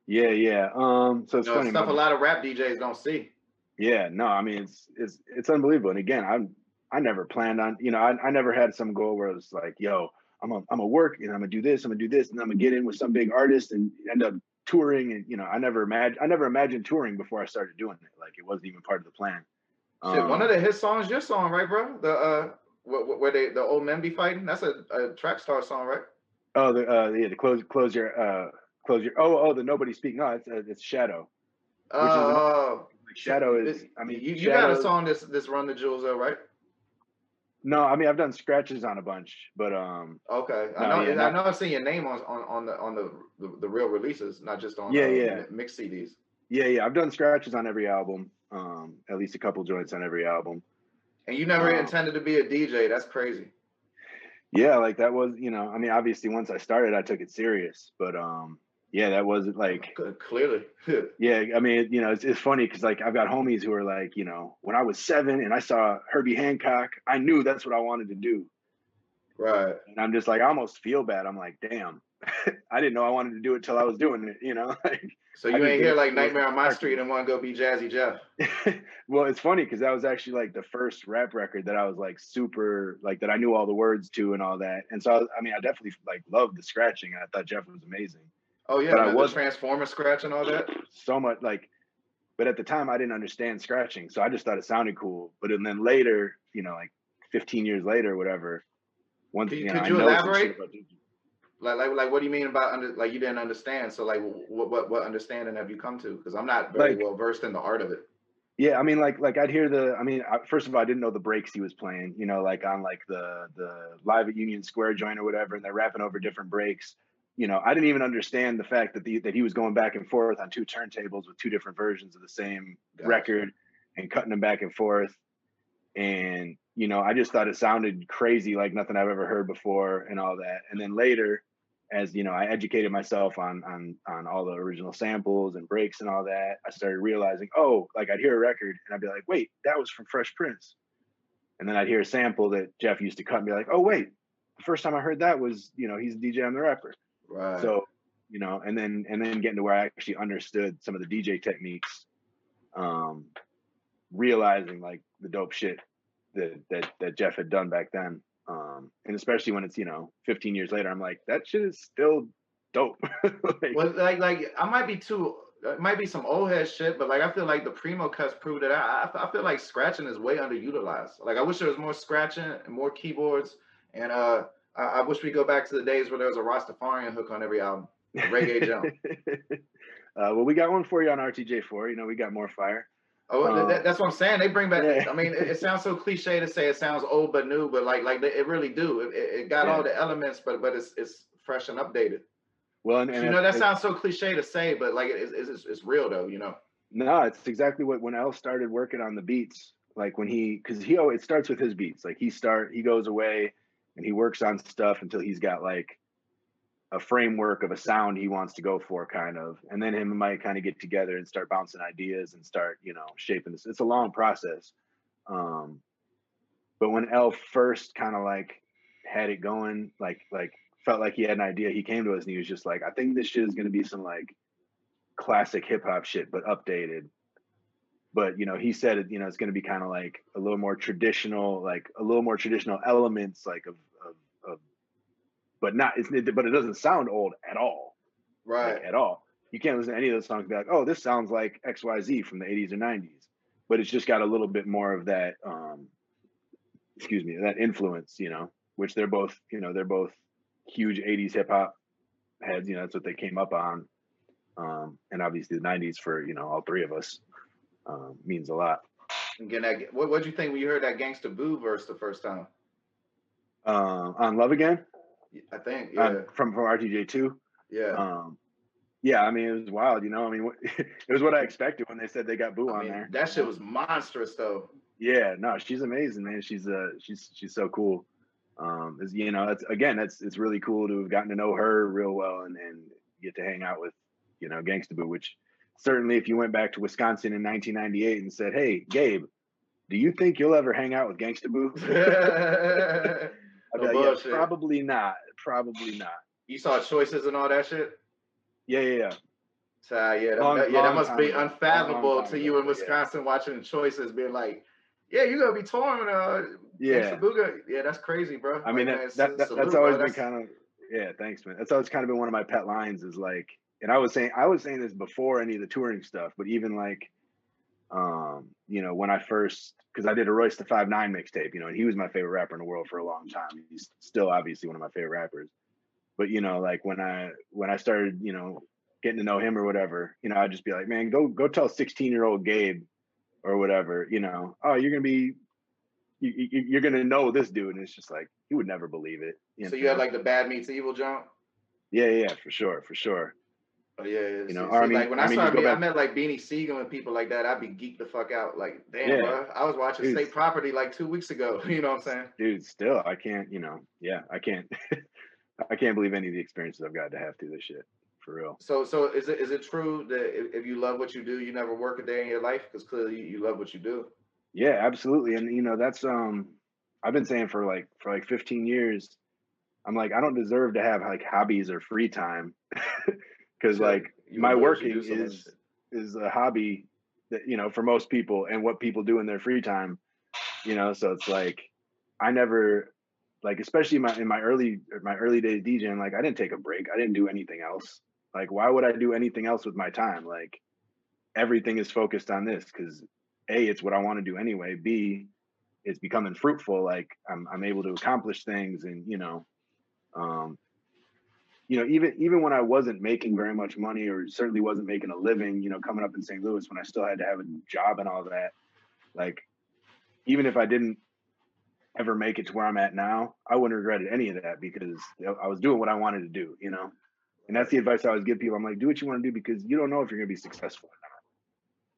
Yeah, yeah. Um, so it's You know, funny. stuff my- a lot of rap DJs don't see. Yeah, no, I mean it's it's it's unbelievable. And again, I'm I never planned on, you know, I, I never had some goal where it was like, yo, I'm a I'm a work and I'm gonna do this, I'm gonna do this, and I'm gonna get in with some big artist and end up touring. And you know, I never imagined I never imagined touring before I started doing it. Like it wasn't even part of the plan. Shit, one of Um, the hit songs, your song, right, bro? The uh, wh- wh- where they the old men be fighting. That's a, a Trackstar song, right? oh the uh yeah the close close your uh close your oh oh the nobody speak no it's uh, it's Shadow. Oh, Like Shadow is I mean you, you got a song this this Run the Jewels, though, right? No, I mean I've done scratches on a bunch, but um Okay, I know. yeah, I know. I've seen your name on on, on the on the, the the real releases, not just on Yeah, uh, yeah. mi- mix CDs. yeah yeah I've done scratches on every album. Um at least a couple joints on every album. And you never Wow. intended to be a DJ. That's crazy. yeah like that was you know i mean obviously once i started i took it serious but um yeah that wasn't like Good, Clearly, yeah i mean you know it's, it's funny because like i've got homies who are like you know when i was seven and i saw herbie hancock i knew that's what i wanted to do right? and i'm just like i almost feel bad i'm like damn i didn't know i wanted to do it till i was doing it you know like So you ain't here like Nightmare on My. Street and want to go be Jazzy Jeff. well, it's funny because that was actually like the first rap record that I was like super like that I knew all the words to and all that. And so I, was- I mean, I definitely like loved the scratching, and I thought Jeff was amazing. Oh yeah, But I was- Transformer scratch and all that. So much like, but at the time I didn't understand scratching, so I just thought it sounded cool. But and then later, you know, like 15 years later, or whatever. Once Could- you know, could I you know elaborate? Like, like, like, what do you mean about under? Like, you didn't understand. So, like, what, what, what understanding have you come to? Because I'm not very Like- well versed in the art of it. Yeah, I mean, like, like I'd hear the. I mean, I, first of all, I didn't know the breaks he was playing. You know, like on like the the live at Union Square joint or whatever, and they're rapping over different breaks. You know, I didn't even understand the fact that the that he was going back and forth on two turntables with two different versions of the same Gotcha. record and cutting them back and forth. And you know, I just thought it sounded crazy, like nothing I've ever heard before, and all that. And then later, as you know, I educated myself on on on all the original samples and breaks and all that. I started realizing, oh, like I'd hear a record and I'd be like, wait, that was from Fresh Prince. And then I'd hear a sample that Jeff used to cut and be like, oh wait, the first time I heard that was, you know, he's DJ, I'm the rapper. Right. So, you know, and then and then getting to where I actually understood some of the DJ techniques, um, realizing like the dope shit that that that Jeff had done back then. Um, and especially when it's, you know, 15 years later, I'm like, that shit is still dope. Like, well, like, like, I might be too. It might be some old head shit, but like, I feel like the primo cuts proved it out. I, I feel like scratching is way underutilized. Like, I wish there was more scratching and more keyboards. And uh, I, I wish we go back to the days where there was a Rastafarian hook on every album. Reggae jump. uh, well, we got one for you on RTJ4. You know, we got more fire. Oh, Um, that, that's what I'm saying. They bring back. yeah. I mean, it, it sounds so cliche to say it sounds old but new, but like like it really do. It, it got all the elements, but but it's it's fresh and updated. Well, and, and you know that sounds so cliche to say, but like it, it's, it's it's real though. You know. No, it's exactly what when El started working on the beats. Like when he, because he, always- it starts with his beats. Like he start, he goes away and he works on stuff until he's got like a framework of a sound he wants to go for, kind of. And then him and Mike kind of get together and start bouncing ideas and start, you know, shaping this. It's a long process. Um, but when El first kind of like had it going, like like felt like he had an idea, he came to us and he was just like, I think this shit is gonna be some like classic hip hop shit, but updated. But you know, he said it. You know, it's going to be kind of like a little more traditional, like a little more traditional elements, like of but not. It's, it, but it doesn't sound old at all, Right. like, at all. You can't listen to any of those songs and be like, oh, this sounds like X Y Z from the '80s or '90s. But it's just got a little bit more of that. um Excuse me, that influence. You know, which they're both. You know, they're both huge '80s hip hop heads. You know, that's what they came up on um, and obviously the '90s for you know all three of us um, means a lot. Again, that what what'd you think when you heard that Gangsta Boo verse the first time? Um, on Love Again I think, yeah, on- from from RTJ two. yeah. Um, yeah, I mean it was wild. You know, I mean it was what I expected when they said they got Boo I on mean, there. that shit was monstrous though. Yeah, no, she's amazing, man. She's uh she's she's so cool. Um, is you know, that's again, that's it's really cool to have gotten to know her real well and and get to hang out with, you know, Gangsta Boo, which certainly if you went back to Wisconsin in 1998 and said, "Hey, Gabe, do you think you'll ever hang out with Gangsta Boo?" I'd be No like, yeah, probably not. Probably not. you saw choices and all that shit. Yeah, yeah, yeah. So yeah, that, Long- that- yeah, that must be ago. Unfathomable long to you in ago, yeah. Wisconsin watching choices, being like, "Yeah, you're gonna be touring." Uh, Yeah. Yeah, that's crazy, bro. I mean, Like, that, man, that, salute, that's bro. always been That's- kind of yeah. Thanks, man. That's always kind of been one of my pet lines is like, and I was saying I was saying this before any of the touring stuff, but even like, um, you know, when I first because I did a Royce da Five Nine mixtape, you know, and he was my favorite rapper in the world for a long time. He's still obviously one of my favorite rappers. But you know, like when I when I started, you know, getting to know him or whatever, you know, I'd just be like, man, go go tell 16 year old Gabe or whatever, you know, oh, you're gonna be you, you, you're gonna know this dude, and it's just like he would never believe it. You So you had like the bad meets evil jump. yeah, yeah, for sure, for sure. Oh yeah, yeah. You know, See- I mean- like when I I, mean, you started, go I met like Beanie Sigel and people like that. I'd be geeked the fuck out. Like, damn, Yeah. bro, I was watching Dude. State Property like two weeks ago. You know what I'm saying? Dude, still, I can't, you know, yeah, I can't, I can't believe any of the experiences I've got to have through this shit, for real. So, so is it is it true that if, you love what you do, you never work a day in your life? Because clearly you, you love what you do. Yeah, absolutely, and you know, that's um, I've been saying for like for like 15 years, I'm like, I don't deserve to have like hobbies or free time, because like you my would do what you working do so much is is a hobby that you know for most people and what people do in their free time you know so it's like i never like especially in my in my early my early days djing like i didn't take a break. I didn't do anything else. Like why would i do anything else with my time? Like everything is focused on this because a it's what i want to do anyway. B it's becoming fruitful. Like i'm, I'm able to accomplish things and you know um you know, even even when I wasn't making very much money or certainly wasn't making a living, you know, coming up in St. Louis when I still had to have a job and all that, like even if I didn't ever make it to where I'm at now, I wouldn't regret any of that because I was doing what I wanted to do, you know. And that's the advice I always give people. I'm like, do what you want to do because you don't know if you're going to be successful or not.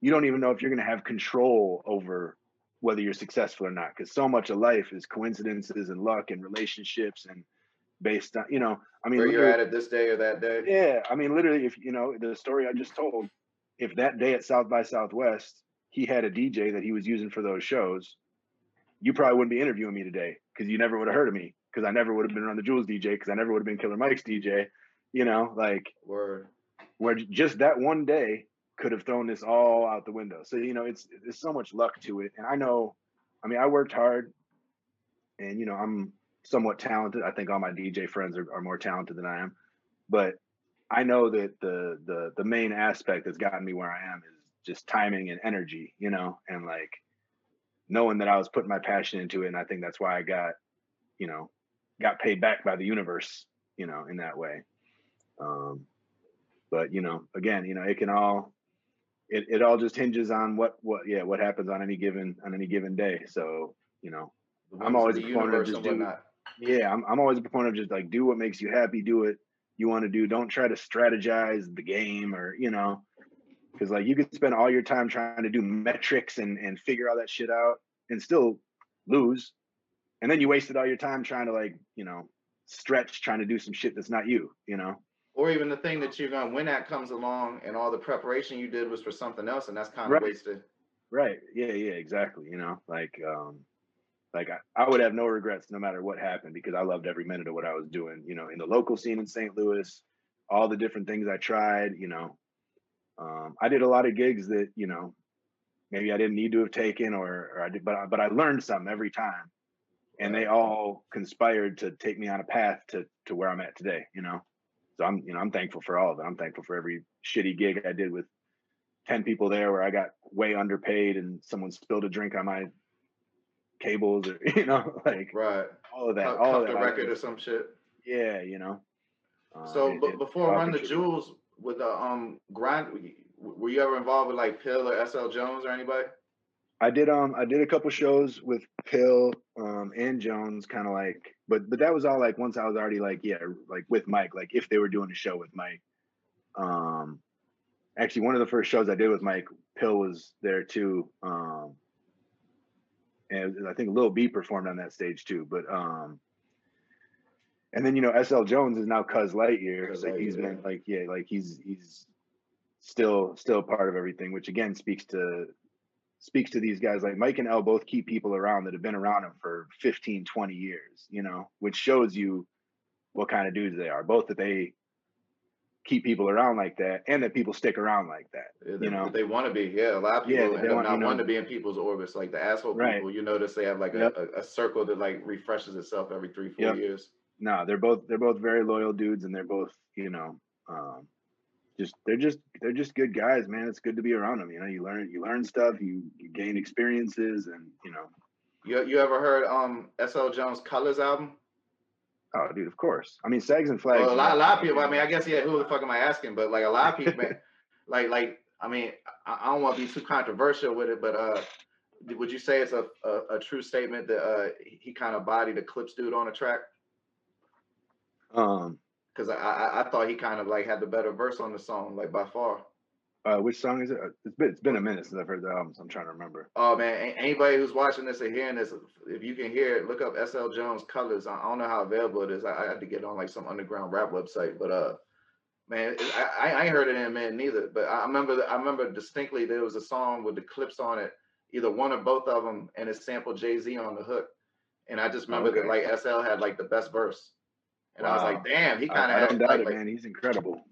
You don't even know if you're going to have control over whether you're successful or not because so much of life is coincidences and luck and relationships and based on, you know, I mean, Where you're at at this day or that day. yeah, I mean, literally, if you know the story I just told, if that day at South by Southwest he had a DJ that he was using for those shows, you probably wouldn't be interviewing me today because you never would have heard of me because I never would have been Run the Jewels DJ because I never would have been Killer Mike's DJ. You know, like Word. where j- just that one day could have thrown this all out the window. So you know, it's there's so much luck to it, and I know. I mean, I worked hard, and you know, I'm somewhat talented. I think all my DJ friends are, are more talented than I am, but I know that the the the main aspect that's gotten me where I am is just timing and energy, you know, and like knowing that I was putting my passion into it, and I think that's why I got, you know, got paid back by the universe, you know, in that way. Um, but you know, again, you know, it can all it, it all just hinges on what what yeah what happens on any given on any given day. So you know, I'm always a proponent of just and do- whatnot. Yeah, I'm I'm always a proponent of just like do what makes you happy, do it you want to do. Don't try to strategize the game or you know, because like you could spend all your time trying to do metrics and and figure all that shit out and still lose, and then you wasted all your time trying to like you know stretch trying to do some shit that's not you. You know. Or even the thing that you're gonna when that comes along and all the preparation you did was for something else and that's kind of Right. wasted. Right. Yeah. Yeah. Exactly. You know, like, um, like I, I would have no regrets no matter what happened because I loved every minute of what I was doing. You know, in the local scene in St. Louis, all the different things I tried. You know, um, I did a lot of gigs that you know maybe I didn't need to have taken, or, or I did, but I, but I learned something every time, and they all conspired to take me on a path to to where I'm at today. You know, so I'm you know I'm thankful for all of it. I'm thankful for every shitty gig I did with 10 people there where I got way underpaid and someone spilled a drink on my cables or, you know, like Right. all of that. Cuff, all of the that. record or some shit. Yeah, you know. Uh, So it- but before Run the. Jewels with the um grind were you ever involved with like Pill or SL Jones or anybody? I did um I did a couple shows with Pill um and Jones kind of like but but that was all like once I was already like yeah like with Mike like if they were doing a show with Mike um actually one of the first shows I did with Mike Pill was there too um and I think Lil B performed on that stage too. But um, and then you know SL Jones is now Cuz Lightyear, Cuz so he's Lightyear. been like yeah, like he's he's still still part of everything, which again speaks to speaks to these guys like Mike and El both keep people around that have been around them for 15, 20 years, you know, which shows you what kind of dudes they are. Both that they keep people around like that and that people stick around like that. Yeah, they, You know? they want to be. Yeah, a lot of Yeah, people they end up want- not you know- wanting to be in people's orbits. Like the asshole Right. people, you notice they have like a, Yep. a, a circle that like refreshes itself every three, four Yep. years. no, they're both they're both very loyal dudes, and they're both you know, um, just they're just they're just good guys, man. It's good to be around them. You know, you learn you learn stuff, you you gain experiences, and you know, You you ever heard um SL Jones Colors album? Oh, dude, of course. I mean, Sags and Flags. Well, a lot, a lot of people. I mean, I guess yeah. Who the fuck am I asking? But like a lot of people, man, like like I mean, I, I don't want to be too controversial with it, but uh, would you say it's a a, a true statement that uh he kind of bodied the Clipse dude on the track? Um, Because I, I I thought he kind of like had the better verse on the song, like by far. Uh, which song is it? Uh, It's been it's been a minute since I've heard the album, so I'm trying to remember. Oh man, a- anybody who's watching this or hearing this, if you can hear it, look up SL Jones Colors. I I don't know how available it is. I, I had to get on like some underground rap website, but uh, man, I, I ain't heard it in a minute neither. But I remember I remember distinctly there was a song with the Clipse on it, either one or both of them, and it sampled Jay Z on the hook. And I just remember that like SL had like the best verse, and I was like, damn, he I, kind I of don't doubt like, it, man. He's incredible.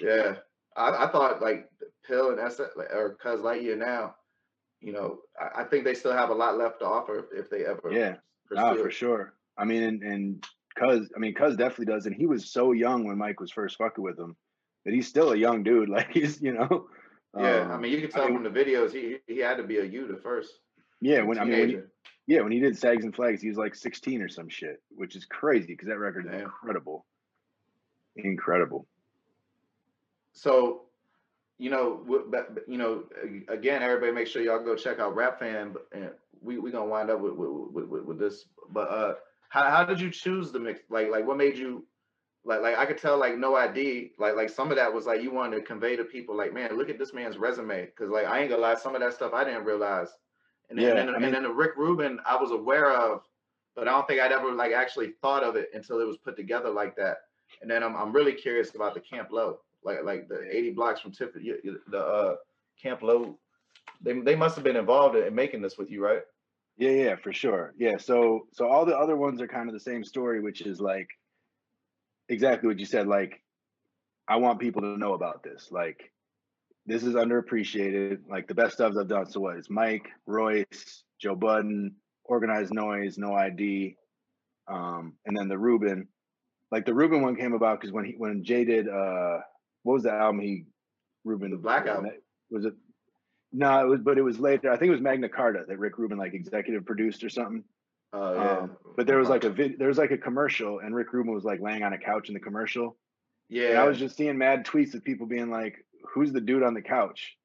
yeah, I, I thought like Pill and S or Cuz Lightyear now, you know, I, I think they still have a lot left to offer if, if they ever Yeah. it. for sure. I mean, and, and Cuz, I mean, Cuz definitely does, and he was so young when Mike was first fucking with him that he's still a young dude. Like he's, you know. Yeah, I um, mean, you can tell mean- from the videos he he had to be a youth at first. yeah. When I mean, when he, yeah, when he did Sags and Flags, he was like 16 or some shit, which is crazy because that record is incredible, incredible. So, you know, you know, again, everybody, make sure y'all go check out Rap Fan, and we we gonna wind up with with, with, with, with this. But uh, how how did you choose the mix? Like like what made you? Like, like I could tell, like No I.D, like like some of that was like you wanted to convey to people, like man, look at this man's resume, because like I ain't gonna lie, some of that stuff I didn't realize, and then, Yeah, and, then, I mean- and then the Rick Rubin I was aware of, but I don't think I'd ever like actually thought of it until it was put together like that. And then I'm I'm really curious about the Camp Lo, like like the 80 blocks from Tiffany, the uh, Camp Lo. They they must have been involved in making this with you, right? Yeah, yeah, for sure. Yeah, so so all the other ones are kind of the same story, which is like exactly what you said. Like, I want people to know about this. Like, this is underappreciated. Like the best ofs I've done. So what? It's Mike, Royce, Joe Budden, Organized Noise, No I.D, um, and then the Rubin. Like the Rubin one came about because when he when Jay did uh what was the album he Rubin The Black Album. was it no, it was, but it was later. I think it was Magna Carta that Rick Rubin like executive produced or something. Oh yeah. Um, but there was like a vid, there was like a commercial, and Rick Rubin was like laying on a couch in the commercial. yeah. And I was just seeing mad tweets of people being like, "Who's the dude on the couch?"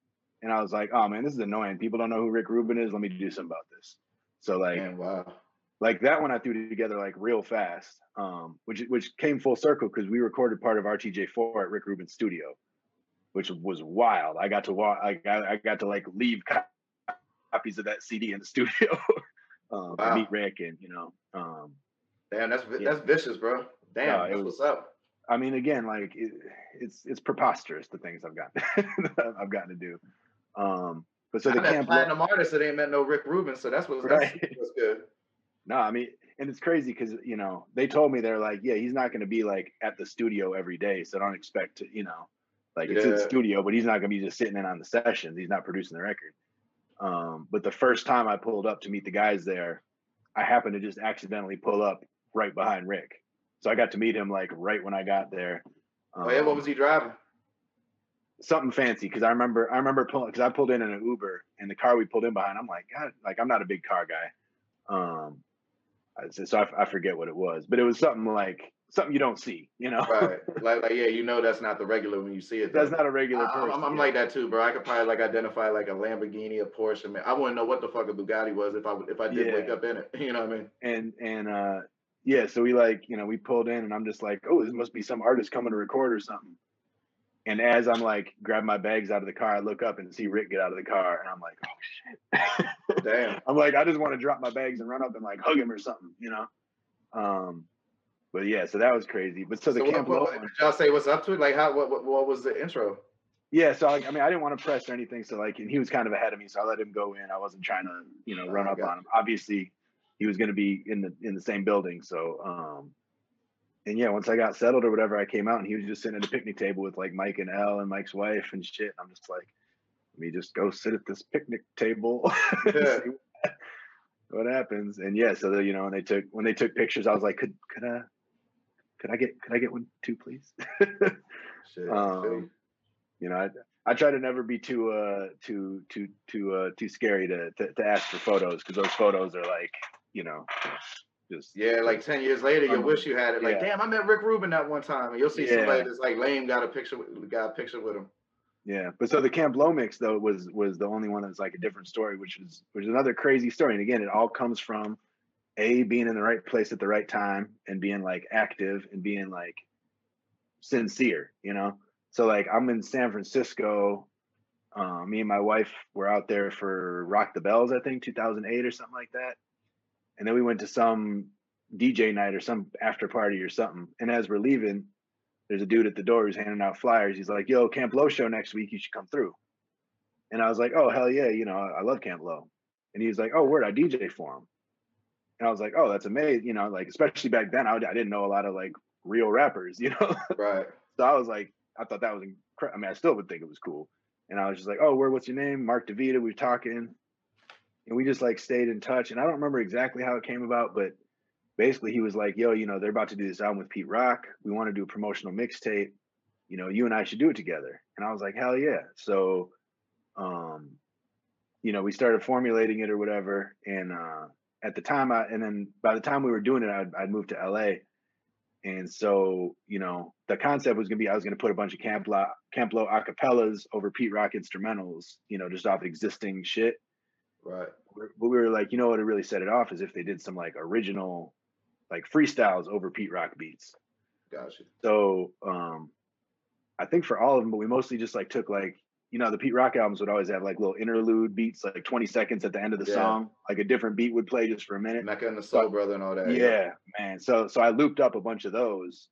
And I was like, "Oh man, this is annoying. People don't know who Rick Rubin is. Let me do something about this." So like, Man, wow. Like that one I threw together like real fast, um, which which came full circle because we recorded part of RTJ4 at Rick Rubin's studio, which was wild. I got to walk, I got, I got to like leave copies of that CD in the studio, um, Wow. meet Rick, and you know, um, Damn, that's Yeah. that's vicious, bro. Damn, No, that's was- what's up. I mean, again, like it, it's it's preposterous the things I've gotten I've gotten to do. Um, but so So the camp. Platinum artist that ain't met no Rick Rubin, so that's what's that's, Right. what's good. No, I mean, and it's crazy because you know they told me they're like, yeah, he's not going to be like at the studio every day, so don't expect to, you know, like it's in Yeah. studio, but he's not going to be just sitting in on the sessions. He's not producing the record. Um, but the first time I pulled up to meet the guys there, I happened to just accidentally pull up right behind Rick, so I got to meet him like right when I got there. Oh yeah, what Um, was he driving? something fancy because I remember I remember pulling because I pulled in in an Uber and the car we pulled in behind. I'm like, God, like I'm not a big car guy, um, so I, I forget what it was, but it was something like something you don't see, you know. Right, like like yeah, you know that's not the regular when you see it. That's not a regular I- person. I'm, I'm yeah. like that too, bro. I could probably like identify like a Lamborghini, a Porsche. Man, I wouldn't know what the fuck a Bugatti was if I if I did Yeah. wake up in it. You know what I mean? and and uh, yeah, so we like you know we pulled in and I'm just like, oh, this must be some artist coming to record or something. And as I'm like grabbing my bags out of the car, I look up and see Rick get out of the car, and I'm like, oh shit. Damn. I'm like, I just want to drop my bags and run up and like hug him or something, you know. Um, but yeah, so that was crazy. But so the So Camp what, what- did y'all say what's up to it? Like how what, what what was the intro? Yeah, so I, I mean, I didn't want to press or anything. So like, and he was kind of ahead of me, so I let him go in. I wasn't trying to, you know, run Oh, up on him. Obviously, he was going to be in the in the same building. So, um, and yeah, once I got settled or whatever, I came out and he was just sitting at a picnic table with like Mike and El and Mike's wife and shit. I'm just like, let me just go sit at this picnic table. Yeah. what, happens. And yeah, so the, you know, when they took when they took pictures, I was like, could could I could I get could I get one too, please? Shit, I feel you. um, you know, I, I try to never be too uh too too too uh too scary to to, to ask for photos because those photos are like you know just Yeah, like ten years later, you Um, wish you had it. Like, yeah. damn, I met Rick Rubin that one time, and you'll see somebody that's like lame got a picture, with, got a picture with him. yeah. But so the Camp Lo mix though was was the only one that's like a different story, which is which is another crazy story. And again, it all comes from a being in the right place at the right time and being like active and being like sincere, you know. So like I'm in San Francisco. Um, me and my wife were out there for Rock the Bells, I think 2008 or something like that. And then we went to some DJ night or some after party or something. And as we're leaving, there's a dude at the door who's handing out flyers. He's like, "Yo, Camp Lo show next week. You should come through." And I was like, "Oh hell yeah, you know I love Camp Lo." And he was like, "Oh, word, I DJ for him." And I was like, "Oh, that's amazing." You know, like especially back then, I, I didn't know a lot of like real rappers. You know, Right. so I was like, I thought that was incredible. I mean, I still would think it was cool. And I was just like, oh, where, what's your name? Mark DeVita. We were talking. And we just like stayed in touch. And I don't remember exactly how it came about, but basically he was like, yo, you know, they're about to do this album with Pete Rock. We want to do a promotional mixtape. You know, you and I should do it together. And I was like, hell yeah. So, um, you know, we started formulating it or whatever. And uh, at the time, I, and then by the time we were doing it, I'd, I'd moved to LA. And so, you know, the concept was gonna be I was gonna put a bunch of Camp Lo, Camp Lo acapellas over Pete Rock instrumentals, you know, just off existing shit. Right. But we were like, you know what, it really set it off is if they did some like original, like freestyles over Pete Rock beats. Gotcha. So, um, I think for all of them, but we mostly just like took like, you know, the Pete Rock albums would always have like little interlude beats, like 20 seconds at the end of the Yeah. song, like a different beat would play just for a minute. Mecca and the Soul Brother and all that. Yeah, man. So so I looped up a bunch of those.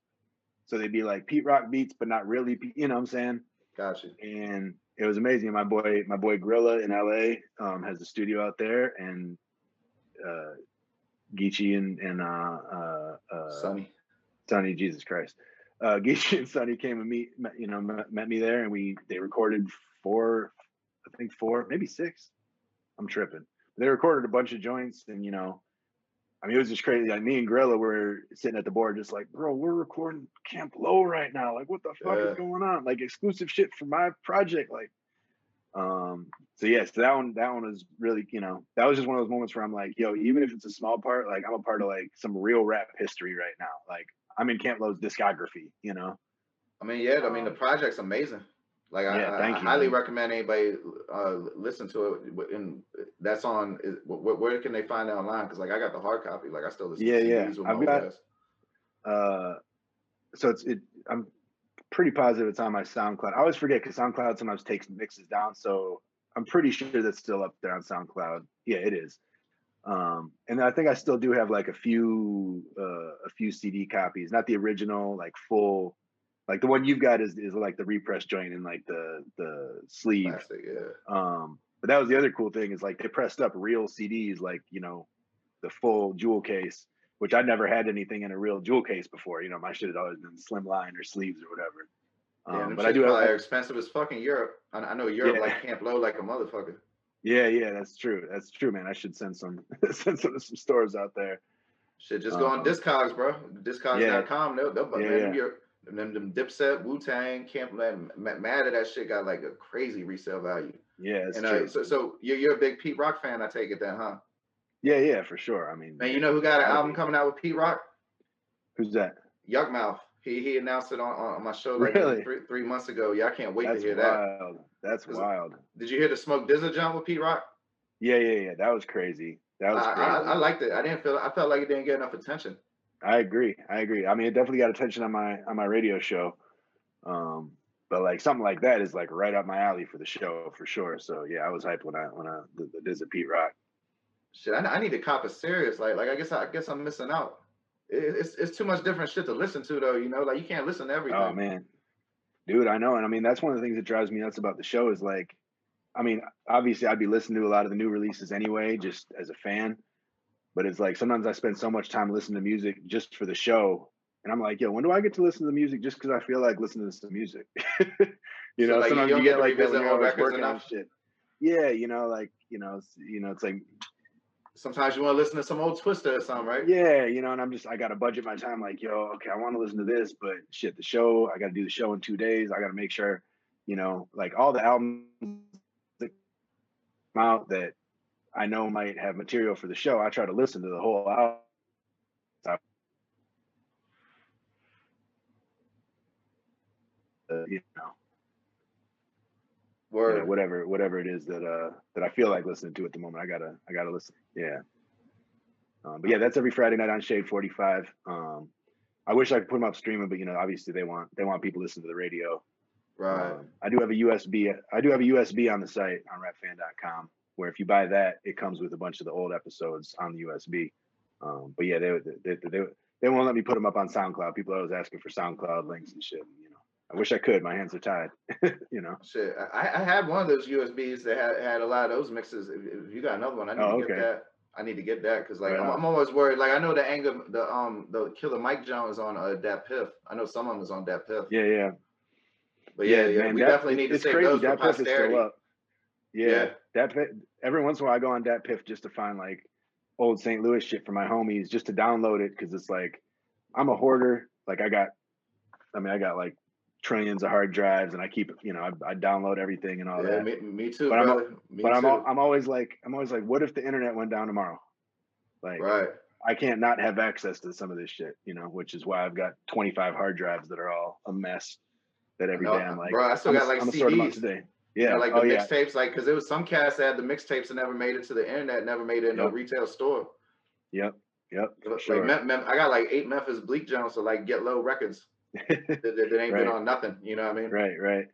So they'd be like Pete Rock beats, but not really. You know what I'm saying? Gotcha. And it was amazing. My boy, my boy Grilla in LA um, has a studio out there, and uh, Geechi and and uh, uh, uh, Sonny. Sonny, Jesus Christ, uh, Geechi and Sonny came and meet, met, you know, met, met me there, and we they recorded four, I think four, maybe six. I'm tripping. They recorded a bunch of joints, and you know, I mean, it was just crazy. Like me and Gorilla were sitting at the board, just like, bro, we're recording Camp Lo right now. Like, what the fuck Yeah. is going on? Like, exclusive shit for my project. Like, um, so yes, that one, that one was really, you know, that was just one of those moments where I'm like, yo, even if it's a small part, like I'm a part of like some real rap history right now. Like, I'm in Camp Lo's discography, you know. I mean, yeah. I mean, the project's amazing. Like, I, Yeah, I, I highly man. recommend anybody uh, listen to it. And that's on. Is, where, where can they find it online? Because like, I got the hard copy. Like, I still listen Yeah, to yeah. With my I've got-. Uh, so it's it. I'm pretty positive it's on my SoundCloud. I always forget because SoundCloud sometimes takes mixes down, so I'm pretty sure that's still up there on SoundCloud. Yeah, it is. Um, and I think I still do have like a few uh, a few CD copies, not the original, like full. Like the one you've got is is like the repress joint and like the the sleeve. Plastic, yeah. Um, but that was the other cool thing is like they pressed up real CDs, like you know, the full jewel case, which I'd never had anything in a real jewel case before. You know, my shit had always been slimline or sleeves or whatever. Yeah, Um, them but I do have, expensive as fucking Europe. I, I know Europe Yeah. like Camp Lo like a motherfucker. yeah, yeah, that's true. That's true, man. I should send some send some some stores out there. Shit, just go on Um, Discogs, bro. Discogs.com. They'll, they'll, Yeah, man, yeah. your- them, them Dipset, Wu Tang, Camp Lo, mad at that shit got like a crazy resale value. Yeah, and true. uh, so, so you're, you're a big Pete Rock fan, I take it then, huh? yeah, yeah, for sure. I mean, Man, you know who got an album coming out with Pete Rock? who's that? Yukmouth. He he announced it on, on my show like Really? three, three months ago. Yeah, I can't wait That's to hear that. That's wild. Did you hear the Smoke DZA jump with Pete Rock? Yeah, yeah, yeah. That was crazy. That was I, crazy. I, I liked it. I didn't feel. I felt like it didn't get enough attention. I agree. I agree. I mean, it definitely got attention on my on my radio show. Um, but like something like that is like right up my alley for the show for sure. So yeah, I was hyped when I when I the, the Diz Pete Rock. Shit, I, I need to cop a serious. Like, like I guess I, guess I'm missing out. It, it's it's too much different shit to listen to though. You know, like you can't listen to everything. Oh man, dude, I know, and I mean that's one of the things that drives me nuts about the show is like, I mean, obviously I'd be listening to a lot of the new releases anyway, just as a fan. But it's like sometimes I spend so much time listening to music just for the show and I'm like, yo, when do I get to listen to the music just because I feel like listening to some music? you know, so like sometimes you, you get like that when you're always working enough. on shit. Yeah, you know, like you know, you know, it's like sometimes you want to listen to some old Twista or something, right? Yeah, you know, and I'm just I got to budget my time. Like, yo, okay, I want to listen to this, but shit, the show, I got to do the show in two days. I got to make sure, you know, like all the albums that come out that I know might have material for the show. I try to listen to the whole album uh, you know, Word. You know, whatever whatever it is that uh that I feel like listening to at the moment. I gotta I gotta listen. Yeah. Um, but yeah, that's every Friday night on Shade 45. Um, I wish I could put them up streaming, but you know, obviously they want they want people to listen to the radio. Right. Um, I do have a USB. I do have a USB on the site on rapfan.com where if you buy that, it comes with a bunch of the old episodes on the USB. Um, but yeah, they, they they they won't let me put them up on SoundCloud. People are always asking for SoundCloud links and shit. You know, I wish I could. My hands are tied. you know. Shit, I, I, had one of those USBs that had, had a lot of those mixes. If, if you got another one, I need oh, to get that. I need to get that because like right I'm, I'm, always worried. Like I know the anger, the um, the Killer Mike Jones on uh, DatPiff. I know some of them is on DatPiff. Yeah, yeah. But yeah, yeah, man, we that, definitely need to save crazy. those for posterity. Yeah, yeah, that every once in a while I go on DatPiff just to find like old St. Louis shit for my homies, just to download it because it's like I'm a hoarder. Like I got, I mean, I got like trillions of hard drives and I keep you know I, I download everything and all yeah, that. Me, me too, but. I'm, me but too. I'm I'm always like I'm always like, what if the internet went down tomorrow? Like right. I can't not have access to some of this shit, you know, which is why I've got 25 hard drives that are all a mess. That every day I'm like, bro, I still I'm got like I'm CDs today. Yeah, like the oh, mixtapes, yeah. like because there was some cast that had the mixtapes that never made it to the internet, never made it in yep. a retail store. Yep, yep. Like, sure. I got like eight Memphis Bleek Jones, so like Get Low Records that, that, ain't right. been on nothing. You know what I mean? Right, right.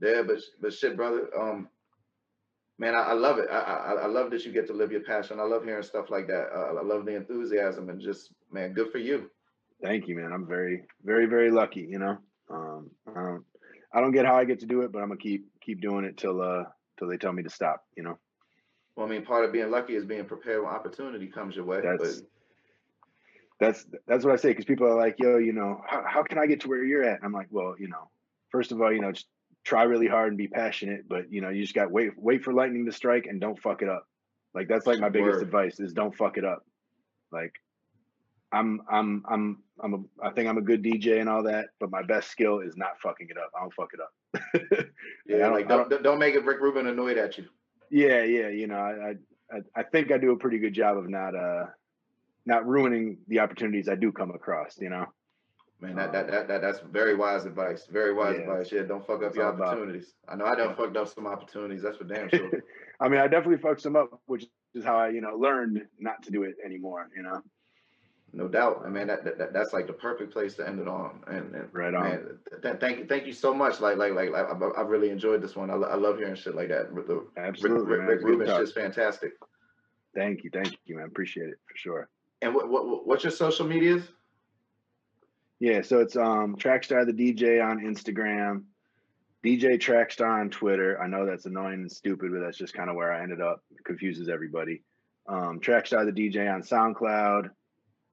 Yeah, but but shit, brother. Um, man, I, I love it. I, I, I love that you get to live your passion. I love hearing stuff like that. Uh, I love the enthusiasm and just man, good for you. Thank you, man. I'm very, very, very lucky. You know, um, I don't, I don't get how I get to do it, but I'm gonna keep keep doing it till uh till they tell me to stop. You know. Well, I mean, part of being lucky is being prepared when opportunity comes your way. That's, but that's that's what I say because people are like, yo, you know, how, how can I get to where you're at? And I'm like, well, you know, first of all, you know, just try really hard and be passionate, but you know, you just got wait wait for lightning to strike and don't fuck it up. Like that's like my biggest advice is don't fuck it up. Like I'm I'm I'm I'm a I think I'm a good DJ and all that, but my best skill is not fucking it up. I don't fuck it up. yeah, don't, like don't, don't, don't make it Rick Rubin annoyed at you. Yeah, yeah, you know, I I I think I do a pretty good job of not uh not ruining the opportunities I do come across, you know. Man, that, that, that, that that's very wise advice. Very wise yeah. advice. Yeah, don't fuck up your opportunities. About. I know I done yeah. fucked up some opportunities. That's for damn sure. I mean, I definitely fucked some up, which is how I, you know, learned not to do it anymore. You know. No doubt. I mean, that, that that's like the perfect place to end it on. And, and right on. Man, th- thank you, thank you so much. Like, like, like, like I, I really enjoyed this one. I, I love hearing shit like that. The, Absolutely, Rick, Rick Rubin's just fantastic. Thank you, thank you, man. Appreciate it for sure. And what, what what's your social medias? Yeah, so it's um Trackstar the DJ on Instagram, DJ Trackstar on Twitter. I know that's annoying and stupid, but that's just kind of where I ended up. It confuses everybody. Um, Trackstar the DJ on SoundCloud.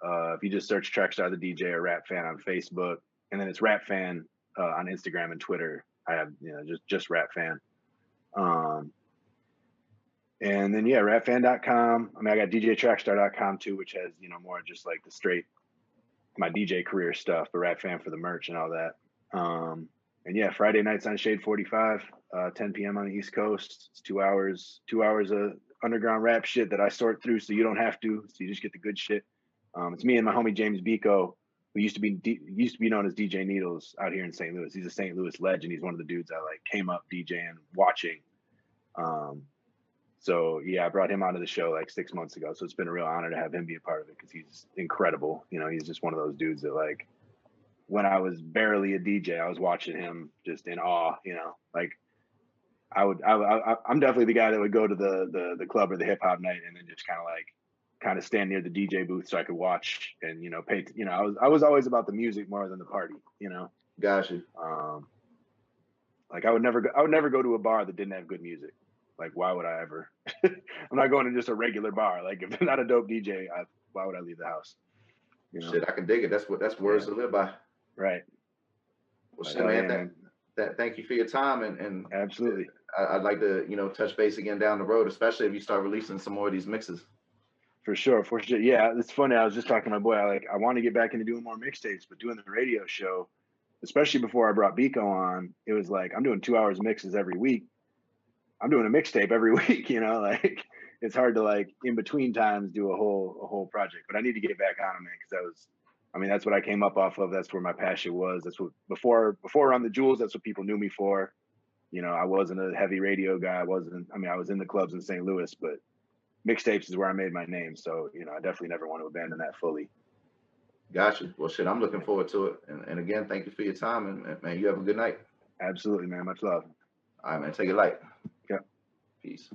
Uh, if you just search Trackstar the DJ or Rap Fan on Facebook, and then it's Rap Fan uh, on Instagram and Twitter. I have you know just just Rap Fan. Um, and then yeah, rapfan.com. I mean, I got djtrackstar.com too, which has, you know, more just like the straight my DJ career stuff, but rap fan for the merch and all that. Um, and yeah, Friday nights on Shade 45, uh, 10 p.m. on the East Coast. It's two hours, two hours of underground rap shit that I sort through so you don't have to. So you just get the good shit. Um, it's me and my homie James Biko, who used to be D- used to be known as DJ Needles out here in St. Louis. He's a St. Louis legend. He's one of the dudes I like came up DJing, watching. Um, so yeah, I brought him onto the show like six months ago. So it's been a real honor to have him be a part of it because he's incredible. You know, he's just one of those dudes that like when I was barely a DJ. I was watching him just in awe, you know, like I would, I, I, I'm definitely the guy that would go to the, the, the club or the hip hop night and then just kind of like, kind of stand near the DJ booth so I could watch and, you know, pay, you know, I was, I was always about the music more than the party, you know? Gotcha. Um, like I would never go, I would never go to a bar that didn't have good music. Like, why would I ever? I'm not going to just a regular bar. Like, if they're not a dope DJ, I, why would I leave the house? You know? Shit, I can dig it. That's what that's words yeah. to live by. Right. Well, shit, man, yeah, man. thank you for your time and and absolutely. I, would like to you know touch base again down the road, especially if you start releasing some more of these mixes. For sure, for sure. Yeah, it's funny. I was just talking to my boy. I like I want to get back into doing more mixtapes, but doing the radio show, especially before I brought Biko on, it was like I'm doing two hours mixes every week. I'm doing a mixtape every week, you know, like it's hard to like in between times do a whole a whole project. But I need to get back on it, man, because that was I mean, that's what I came up off of. That's where my passion was. That's what before before on the jewels, that's what people knew me for. You know, I wasn't a heavy radio guy. I wasn't I mean, I was in the clubs in St. Louis, but mixtapes is where I made my name. So, you know, I definitely never want to abandon that fully. Gotcha. Well, shit, I'm looking forward to it. And, and again, thank you for your time. And, and, man, you have a good night. Absolutely, man. Much love. All right, man. Take it light. Yeah. Peace.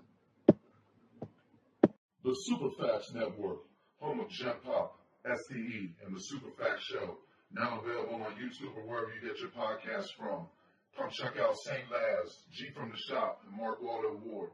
The Superfacts Network, home of Gen Pop, STE, and the Superfacts Show, now available on YouTube or wherever you get your podcasts from. Come check out St. Laz, G from the Shop, and Mark Waldo Ward.